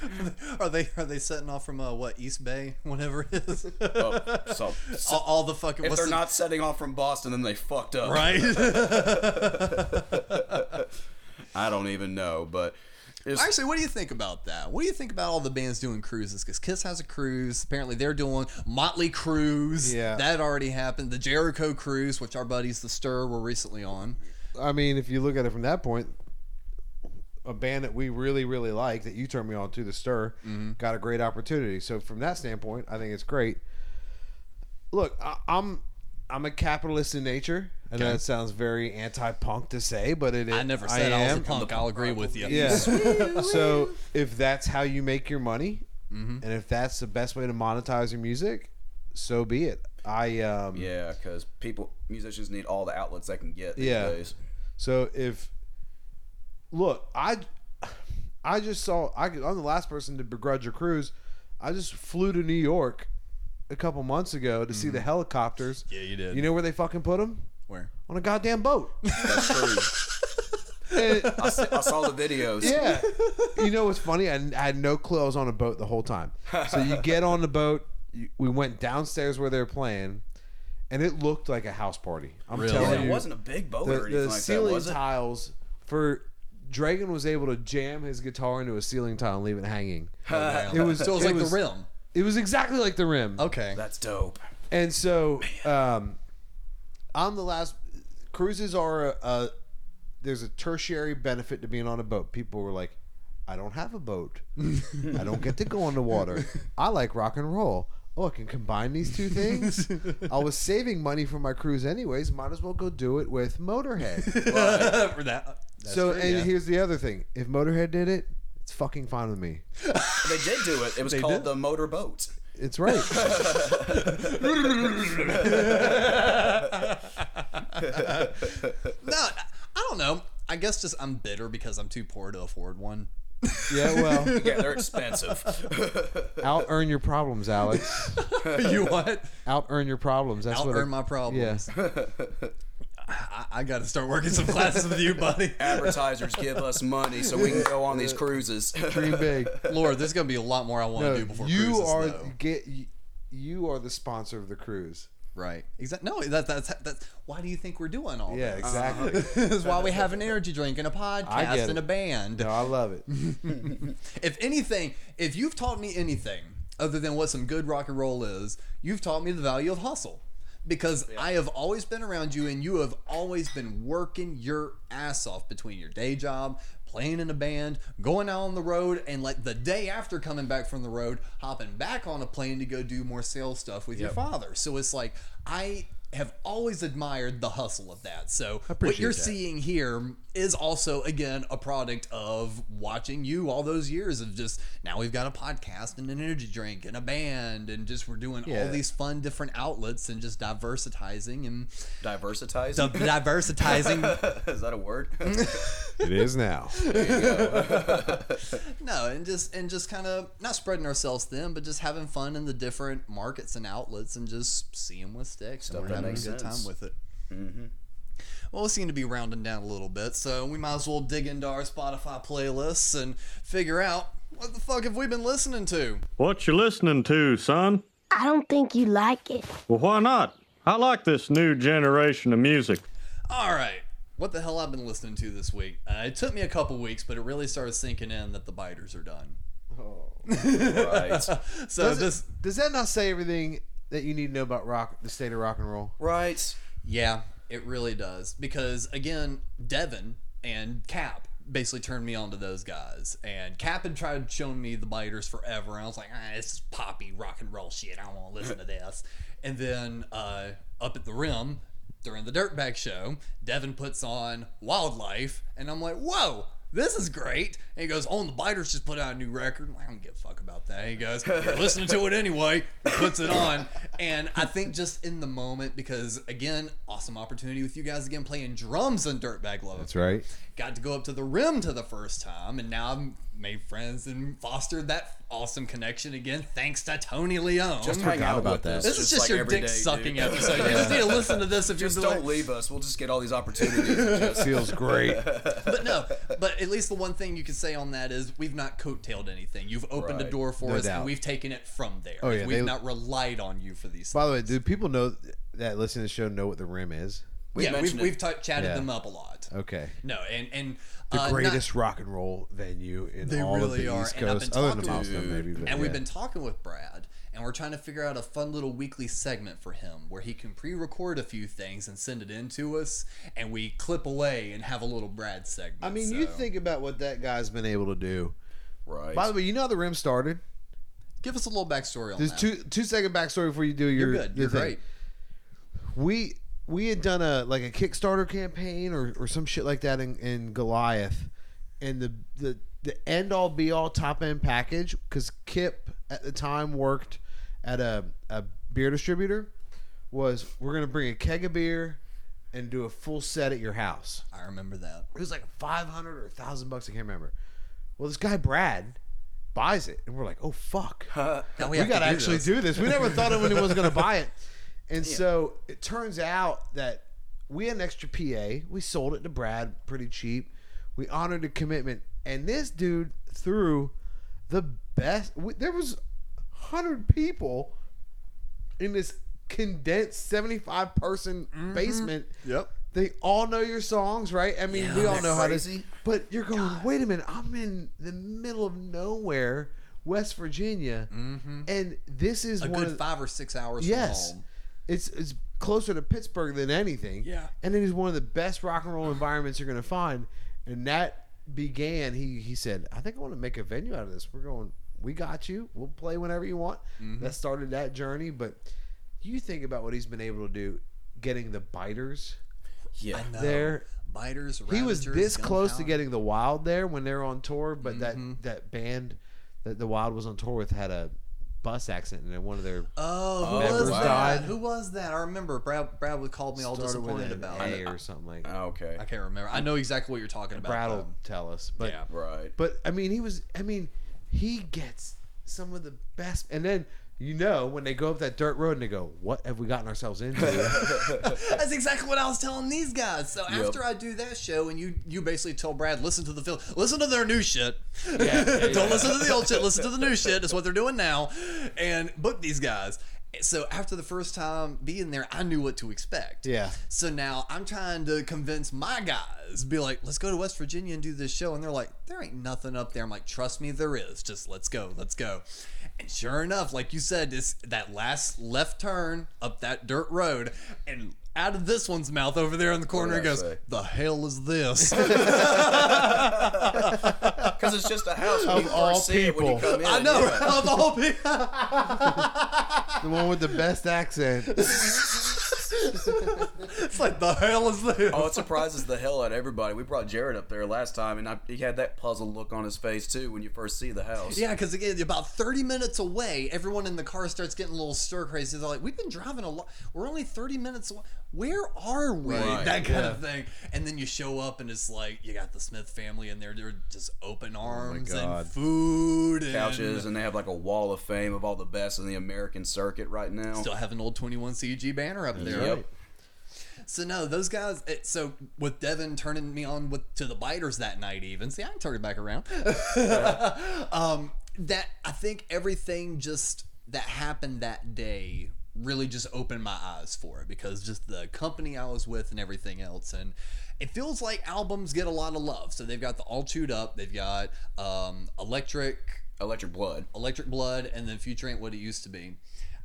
Are they are they setting off from uh, what East Bay, whatever it is? oh, so, so all, all the fucking if they're the- not setting off from Boston, then they fucked up. right. I don't even know, but it's, Actually, what do you think about that? What do you think about all the bands doing cruises? Because Kiss has a cruise. Apparently, they're doing Motley Cruise. Yeah. that already happened. The Jericho Cruise, which our buddies the Stir were recently on. I mean, if you look at it from that point, a band that we really, really like that you turned me on to, the Stir, got a great opportunity. So from that standpoint, I think it's great. Look, I, I'm I'm a capitalist in nature. I know that sounds very anti-punk to say, but it. Is, I never said I, was a am. punk. I'll agree with you. Yeah. so if that's how you make your money, Mm-hmm. and if that's the best way to monetize your music, so be it. I um yeah, because people, musicians need all the outlets they can get these Yeah. days. So if look, I I just saw I I'm the last person to begrudge a cruise. I just flew to New York a couple months ago to see the Hellacopters. Mm-hmm. Yeah, you did. You know where they fucking put them? Where? On a goddamn boat. That's true. And- I, see, I saw the videos. yeah. You know what's funny? I, I had no clue I was on a boat the whole time. So you get on the boat. You, we went downstairs where they were playing, and it looked like a house party. I'm Really? telling Yeah, you. it wasn't a big boat the, or anything the like that, ceiling was it? tiles for Dregen was able to jam his guitar into a ceiling tile and leave it hanging. It was So it was like was- the rim. It was exactly like the rim. Okay. That's dope. And so, um, I'm the last. Cruises are a, a. There's a tertiary benefit to being on a boat. People were like, "I don't have a boat. I don't get to go on the water. I like rock and roll. Oh, I can combine these two things. I was saving money for my cruise anyways. Might as well go do it with Motorhead. For that. So, true, and yeah. here's the other thing: if Motorhead did it, it's fucking fine with me. They did do it. It was They called did? the Motor Boat. It's right. No, I don't know. I guess just I'm bitter because I'm too poor to afford one. yeah, well, Yeah, they're expensive. out earn your problems, Alex. you what? Out earn your problems. That's I'll what. I- earn my problems. Yeah. I, I got to start working some classes with you, buddy. Advertisers give us money so we can go on these cruises. Dream big. Lord, there's gonna be a lot more I want to No, do before you cruises, are though. get you, you are the sponsor of the cruise. right. Exactly. No, that, that's that's why do you think we're doing all this? Yeah, this? exactly. this is why we have an energy drink and a podcast and a band. No, I love it. If anything, if you've taught me anything other than what some good rock and roll is, you've taught me the value of hustle. Because I have always been around you and you have always been working your ass off between your day job, playing in a band, going out on the road, and like the day after coming back from the road, hopping back on a plane to go do more sales stuff with your father. So it's like, I have always admired the hustle of that. So what you're that. seeing here is also again a product of watching you all those years of just now we've got a podcast and an energy drink and a band and just we're doing all these fun different outlets and just diversitizing and Diversitizing? the diversitizing Is that a word? It is now. no and just and just kind of not spreading ourselves thin but just having fun in the different markets and outlets and just seeing what sticks Stuff and we're that having a makes good sense. time with it Well, we seem to be rounding down a little bit, so we might as well dig into our Spotify playlists and figure out what the fuck have we been listening to. What you listening to, son? I don't think you like it. Well, why not? I like this new generation of music. All right, what the hell I've been listening to this week? Uh, it took me a couple weeks, but it really started sinking in that the biters are done. Oh, right. So Does, this, it, does that not say everything that you need to know about rock, the state of rock and roll? Right. yeah, it really does because again, Devin and Cap basically turned me on to those guys. And Cap had tried showing me the biters forever, and I was like, ah, this is poppy rock and roll shit. I don't want to listen to this. And then uh, up at the rim during the Dirtbag show, Devin puts on Wildlife, and I'm like, whoa. This is great. And he goes, Oh, and the Biters just put out a new record. I'm like, I don't give a fuck about that. He goes, You're listening to it anyway. He puts it on. And I think just in the moment, because again, awesome opportunity with you guys again playing drums in Dirtbag Love. That's right. Got to go up to the rim to the first time, and now I've made friends and fostered that awesome connection again, thanks to Tony Leone. Just oh hang forgot out about with that. us. this is just like your dick day, sucking dude. episode. You just need to listen to this if Just you're don't doing. leave us. We'll just get all these opportunities. and just- Feels great. But no, but at least the one thing you can say on that is we've not coattailed anything. You've opened a door for No us, doubt. and we've taken it from there. Oh, yeah, we've they- not relied on you for these. By the way, do people know that listen to the show know what the rim is? We yeah, we've, it. we've t- chatted Yeah. them up a lot. Okay. No, and and The uh, not- greatest rock and roll venue in all of the are, East and Coast, other than Milestone, maybe. But and we've been talking with Brad, and we're trying to figure out a fun little weekly segment for him where he can pre-record a few things and send it in to us, and we clip away and have a little Brad segment. I mean, you think about what that guy's been able to do. right. By the way, you know how the rim started. give us a little backstory on There's that. two two second backstory before you do your. You're good. your You're thing. great. We we had done a like a Kickstarter campaign or, or some shit like that in, in Goliath, and the the the end all be all top end package because Kip at the time worked at a a beer distributor was we're gonna bring a keg of beer and do a full set at your house. I remember that. It was like five hundred or a thousand bucks. I can't remember. Well, this guy Brad buys it, and we're like, "Oh fuck, Now we, have got to do actually this. do this." We never thought anyone was going to buy it, and so it turns out that we had an extra PA. We sold it to Brad pretty cheap. We honored the commitment, and this dude threw the best. We, there was hundred people in this condensed seventy-five person mm-hmm. basement. Yep. They all know your songs, right? I mean, we all know that how crazy? to. But you're going. Wait a minute. I'm in the middle of nowhere, West Virginia, mm-hmm. and this is A one good of five or six hours yes, from home. It's it's closer to Pittsburgh than anything. Yeah. and it is one of the best rock and roll environments you're going to find, and that began. He he said, "I think I want to make a venue out of this. We're going. We got you. We'll play whenever you want." Mm-hmm. That started that journey, but you think about what he's been able to do, getting the biters yeah. There Biters. he was this close to getting the Wild there when they were on tour, but Mm-hmm. that that band that the Wild was on tour with had a bus accident and one of their Oh, who members was that? died. Who was that? I remember Brad. Brad would called me all started with disappointed an about A it. or something like. Oh, okay. I can't remember. I know exactly what you're talking about. Brad though. will tell us, but Yeah. Right. But I mean, he was. I mean, he gets some of the best. And then you know when they go up that dirt road and they go, "What have we gotten ourselves into?" That's exactly what I was telling these guys. So after I do that show, and you you basically tell Brad, listen to the film, listen to their new shit. Don't listen to the old shit. Listen to the new shit. That's what they're doing now, and book these guys. So after the first time being there, I knew what to expect. Yeah. So now I'm trying to convince my guys, be like, let's go to West Virginia and do this show. And they're like, there ain't nothing up there. I'm like, trust me, there is. Just let's go, let's go. And sure enough, like you said, this that last left turn up that dirt road, and out of this one's mouth over there in the corner, did it goes, say? "The hell is this?" Because it's just a house when Of you all first see it when you people. come in. I know. yeah. Of all people. the one with the best accent. It's like the hell is this? Oh, it surprises the hell out of everybody. We brought Jared up there last time, and I, he had that puzzled look on his face too when you first see the house. Yeah, because again, about 30 minutes away, everyone in the car starts getting a little stir crazy. They're like, we've been driving a lot. We're only 30 minutes away. Where are we? Right, That kind of thing. And then you show up, and it's like, you got the Smith family in there. They're just open oh arms and God. food. And couches, and they have like a wall of fame of all the best in the American circuit right now. Still have an old 21 CG banner up there. Yep. So no, those guys. It, so with Devin turning me on with to the biters that night, even see, I can turn it back around. um, that I think everything just that happened that day really just opened my eyes for it because just the company I was with and everything else, and it feels like albums get a lot of love. So they've got the All Chewed Up, they've got um, Electric, Electric Blood. Electric Blood, and then Future Ain't What It Used to Be.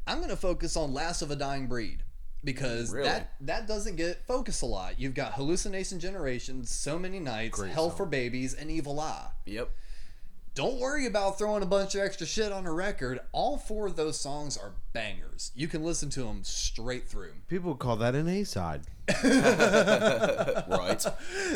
I'm gonna focus on Last of a Dying Breed because Really? that that doesn't get focused a lot. You've got Hallucination Generations, So Many Nights, Hell for Babies, and Evil Eye. Yep. Don't worry about throwing a bunch of extra shit on a record. All four of those songs are bangers. You can listen to them straight through. People call that an A side. Right.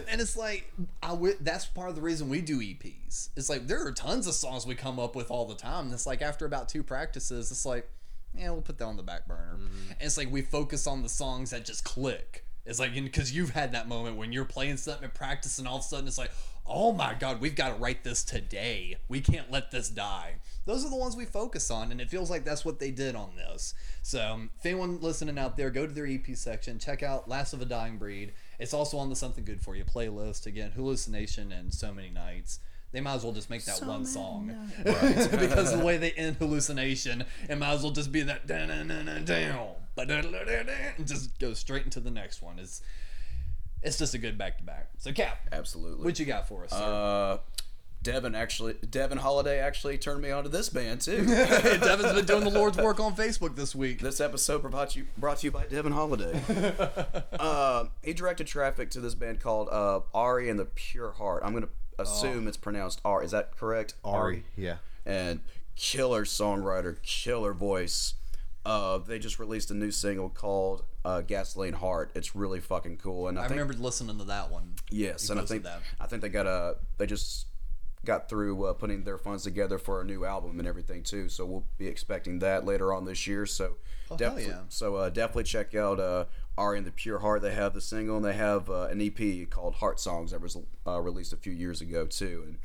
and it's like I w- that's part of the reason we do EPs. It's like there are tons of songs we come up with all the time. And it's like after about two practices, it's like, yeah, we'll put that on the back burner. And it's like we focus on the songs that just click. It's like because you've had that moment when you're playing something and practice, and all of a sudden it's like, oh my god, we've got to write this today. We can't let this die. Those are the ones we focus on, and it feels like that's what they did on this. So, um, if anyone listening out there, go to their EP section, check out "Last of a Dying Breed." It's also on the Something Good for You playlist. Again, hallucination and so many nights. They might as well just make that one song, right? because the way they end hallucination, it might as well just be that down, just go straight into the next one. It's it's just a good back to back. So, Cap, Absolutely. what you got for us? Sir? uh, Devin actually, Devin Holiday actually turned me on to this band too. Devin's been doing the Lord's work on Facebook this week. This episode brought you brought to you by Devin Holiday. uh, he directed traffic to this band called uh, Ari and the Pure Heart. I'm gonna assume it's pronounced R. Is that correct? Ari, yeah. And killer songwriter, killer voice. Uh, they just released a new single called uh, "Gasoline Heart." It's really fucking cool, and I, I think remember listening to that one. Yes, and I think that. I think they got a they just got through uh, putting their funds together for a new album and everything too. So we'll be expecting that later on this year. So Oh, hell definitely, yeah. so uh, definitely check out uh, in the Pure Heart. They have the single and they have uh, an EP called Heart Songs that was uh, released a few years ago too. And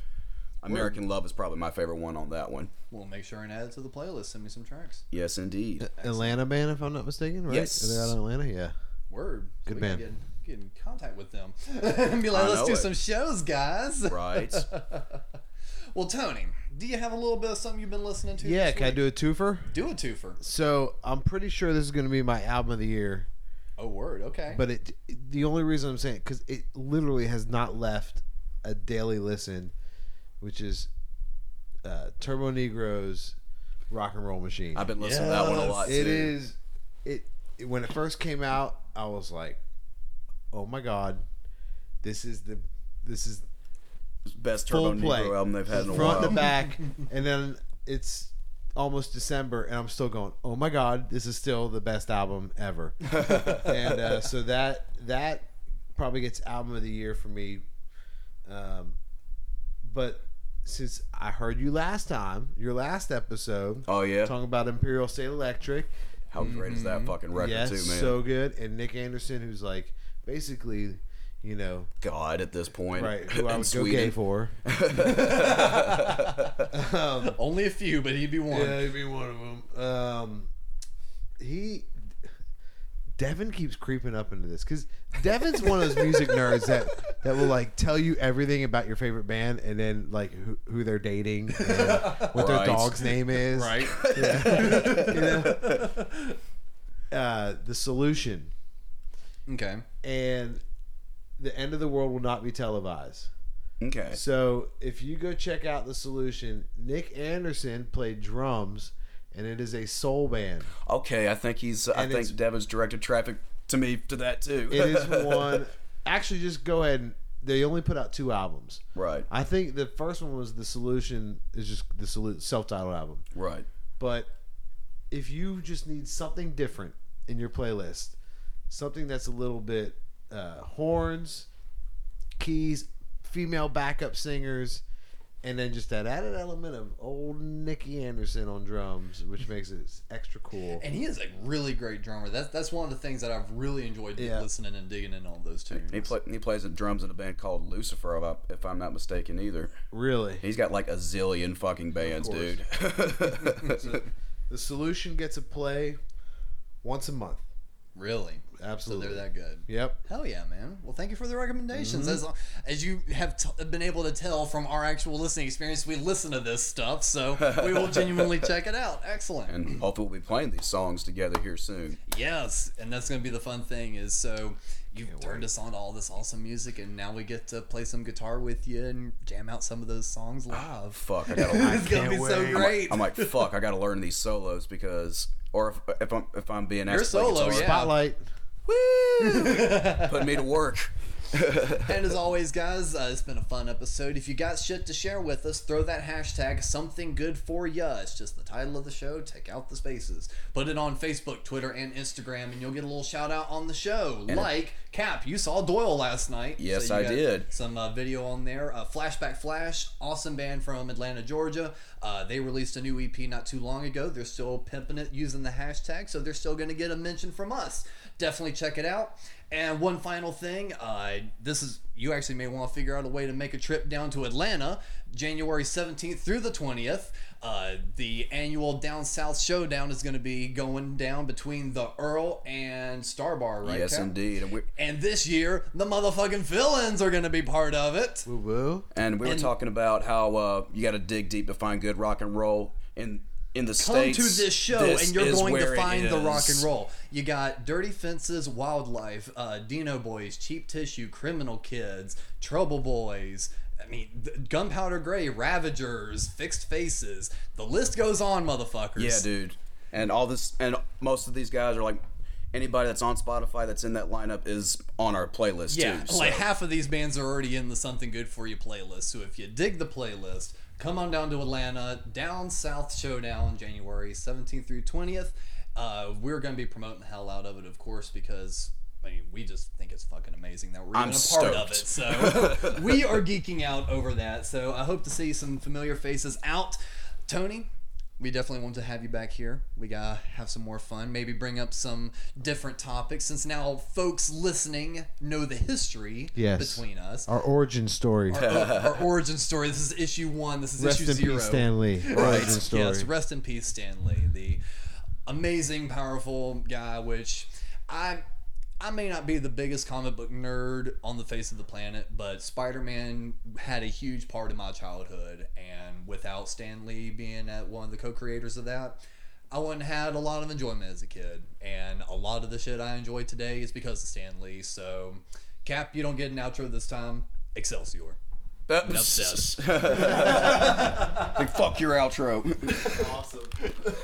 American Love is probably my favorite one on that one. We'll make sure and add it to the playlist. Send me some tracks. Yes, indeed. Atlanta band, if I'm not mistaken, right? Yes. Are they out in Atlanta? Yeah. Word. Good we band. Get, get in contact with them and be like, I let's do it. some shows, guys. Right. Well, Tony, do you have a little bit of something you've been listening to? Yeah, this can I do a twofer? do a twofer? So I'm pretty sure this is going to be my album of the year. Oh, word. Okay. But it, the only reason I'm saying because it literally has not left a daily listen, which is uh, Turbonegro's Rock and Roll Machine. I've been listening to that one a lot too. It is it, it when it first came out, I was like, "Oh my god, this is the this is best Turbo play Negro album they've had in a front while. to back." and then it's almost December, and I'm still going, "Oh my god, this is still the best album ever." and uh, so that that probably gets album of the year for me. Um, but since I heard you last time, your last episode, Oh yeah. talking about Imperial State Electric, How great is that fucking record yes, too, man? so good, and Nicke Andersson, who's like basically, you know, God at this point. right, who I would go gay for. um, Only a few, but he'd be one. Yeah, he'd be one of them. Um, he, Devin keeps creeping up into this because Devin's one of those music nerds that that will like tell you everything about your favorite band and then like who, who they're dating, and what their dog's name is, Right. You know? Uh, the solution Okay. and the end of the world will not be televised. Okay. So if you go check out the solution, Nicke Andersson played drums, and it is a soul band. Okay, I think he's. I And it's- think Devin's directed traffic to me to that too. It is one. Actually, just go ahead and they only put out two albums. right. I think the first one was the solution is just the self-titled album. Right. But if you just need something different in your playlist, something that's a little bit uh, horns, keys, female backup singers, and then just that added element of old Nicke Andersson on drums, which makes it extra cool. And he is a really great drummer. That's that's one of the things that I've really enjoyed Yeah. listening and digging in on those tunes. He play, he plays the drums in a band called Lucifer, if, I, if I'm not mistaken either. Really, He's got like a zillion fucking bands, course. dude. the solution gets a play once a month. Really? Absolutely. So they're that good. Yep. Hell yeah, man. Well, thank you for the recommendations. Mm-hmm. As as you have t- been able to tell from our actual listening experience, we listen to this stuff, so we will genuinely check it out. Excellent. and hopefully we'll be playing these songs together here soon. Yes, and that's going to be the fun thing is so you've turned us on to all this awesome music, and now we get to play some guitar with you and jam out some of those songs live. Fuck, I gotta learn. it's going to be so wait. great. I'm like, fuck, I gotta learn these solos because, or if, if I'm if I'm being asked Your to solo, yeah. Spotlight. Put me to work. and as always, guys, uh, it's been a fun episode. If you got shit to share with us, throw that hashtag something good for ya. It's just the title of the show. Take out the spaces. Put it on Facebook, Twitter, and Instagram, and you'll get a little shout out on the show. like Cap, you saw Doyle last night. Yes, you I did. Some uh, video on there. Uh, Flashback Flash, awesome band from Atlanta, Georgia. Uh, they released a new EP not too long ago. They're still pimping it using the hashtag, so they're still going to get a mention from us. Definitely check it out. And one final thing, uh, this is you actually may want to figure out a way to make a trip down to Atlanta, January 17th through the 20th. Uh, the annual Down South Showdown is going to be going down between the Earl and Star Bar, right? yes, Cap? indeed. And And this year, the motherfucking villains are going to be part of it. Woo woo. and we were And- talking about how uh, you got to dig deep to find good rock and roll in in the Come states. to this show this and you're going to find the rock and roll. You got Dirty Fences, Wildlife, uh, Dino Boys, Cheap Tissue, Criminal Kids, Trouble Boys. I mean, Gunpowder Gray, Ravagers, Fixed Faces. The list goes on, motherfuckers. Yeah, dude. And all this, and most of these guys are like anybody that's on Spotify that's in that lineup is on our playlist Yeah, too. like so- half of these bands are already in the Something Good For You playlist. So if you dig the playlist, come on down to Atlanta, Down South Showdown, January 17th through 20th. Uh, we're going to be promoting the hell out of it, of course, because I mean, we just think it's fucking amazing that we're I'm even a part of it. So we are geeking out over that. So I hope to see some familiar faces out. Tony, we definitely want to have you back here. We gotta have some more fun. Maybe bring up some different topics since now folks listening know the history Yes. between us. Our origin story. Our, our origin story. This is issue one. This is Rest issue in zero. peace, Stan Lee. Origin story. Yes, rest in peace, Stan Lee, the amazing, powerful guy. Which I, I may not be the biggest comic book nerd on the face of the planet, but Spider-Man had a huge part of my childhood, and without Stan Lee being at one of the co-creators of that. I wouldn't had a lot of enjoyment as a kid, and a lot of the shit I enjoy today is because of Stan Lee. So, Cap, you don't get an outro this time. Excelsior. That- Enough said. Like, fuck your outro. did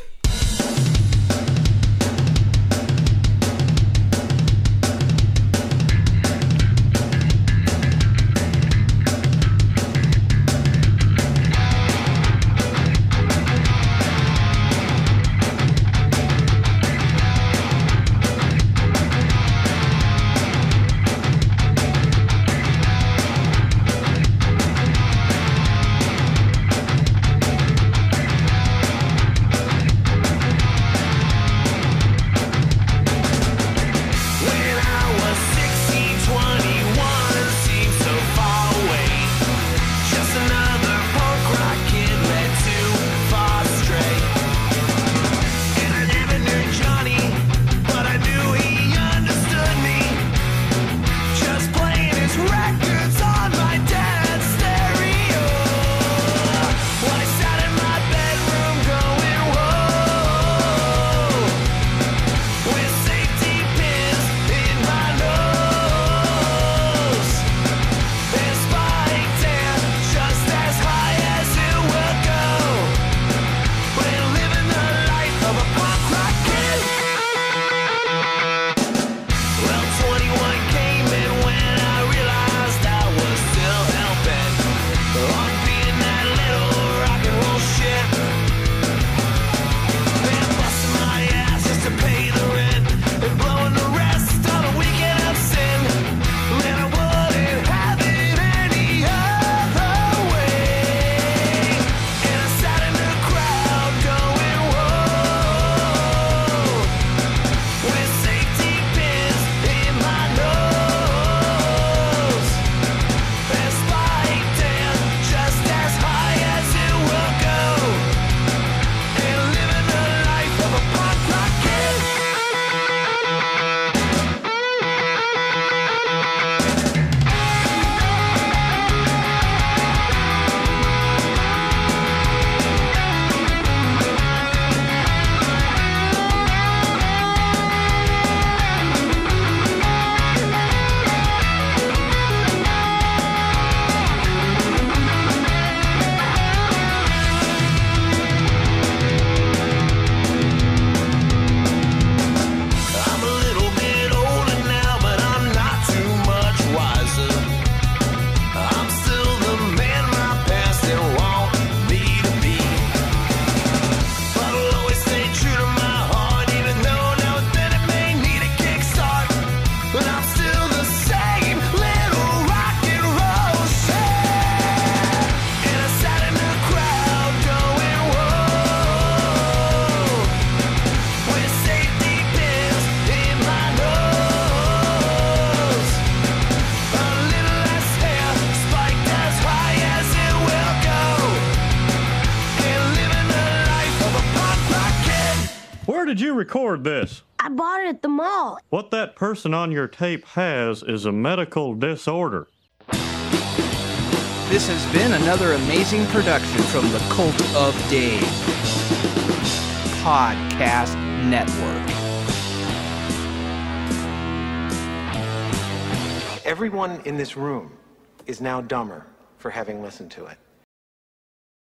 person on your tape has is a medical disorder. This has been another amazing production from the Cult of Dave Podcast Network. Everyone in this room is now dumber for having listened to it.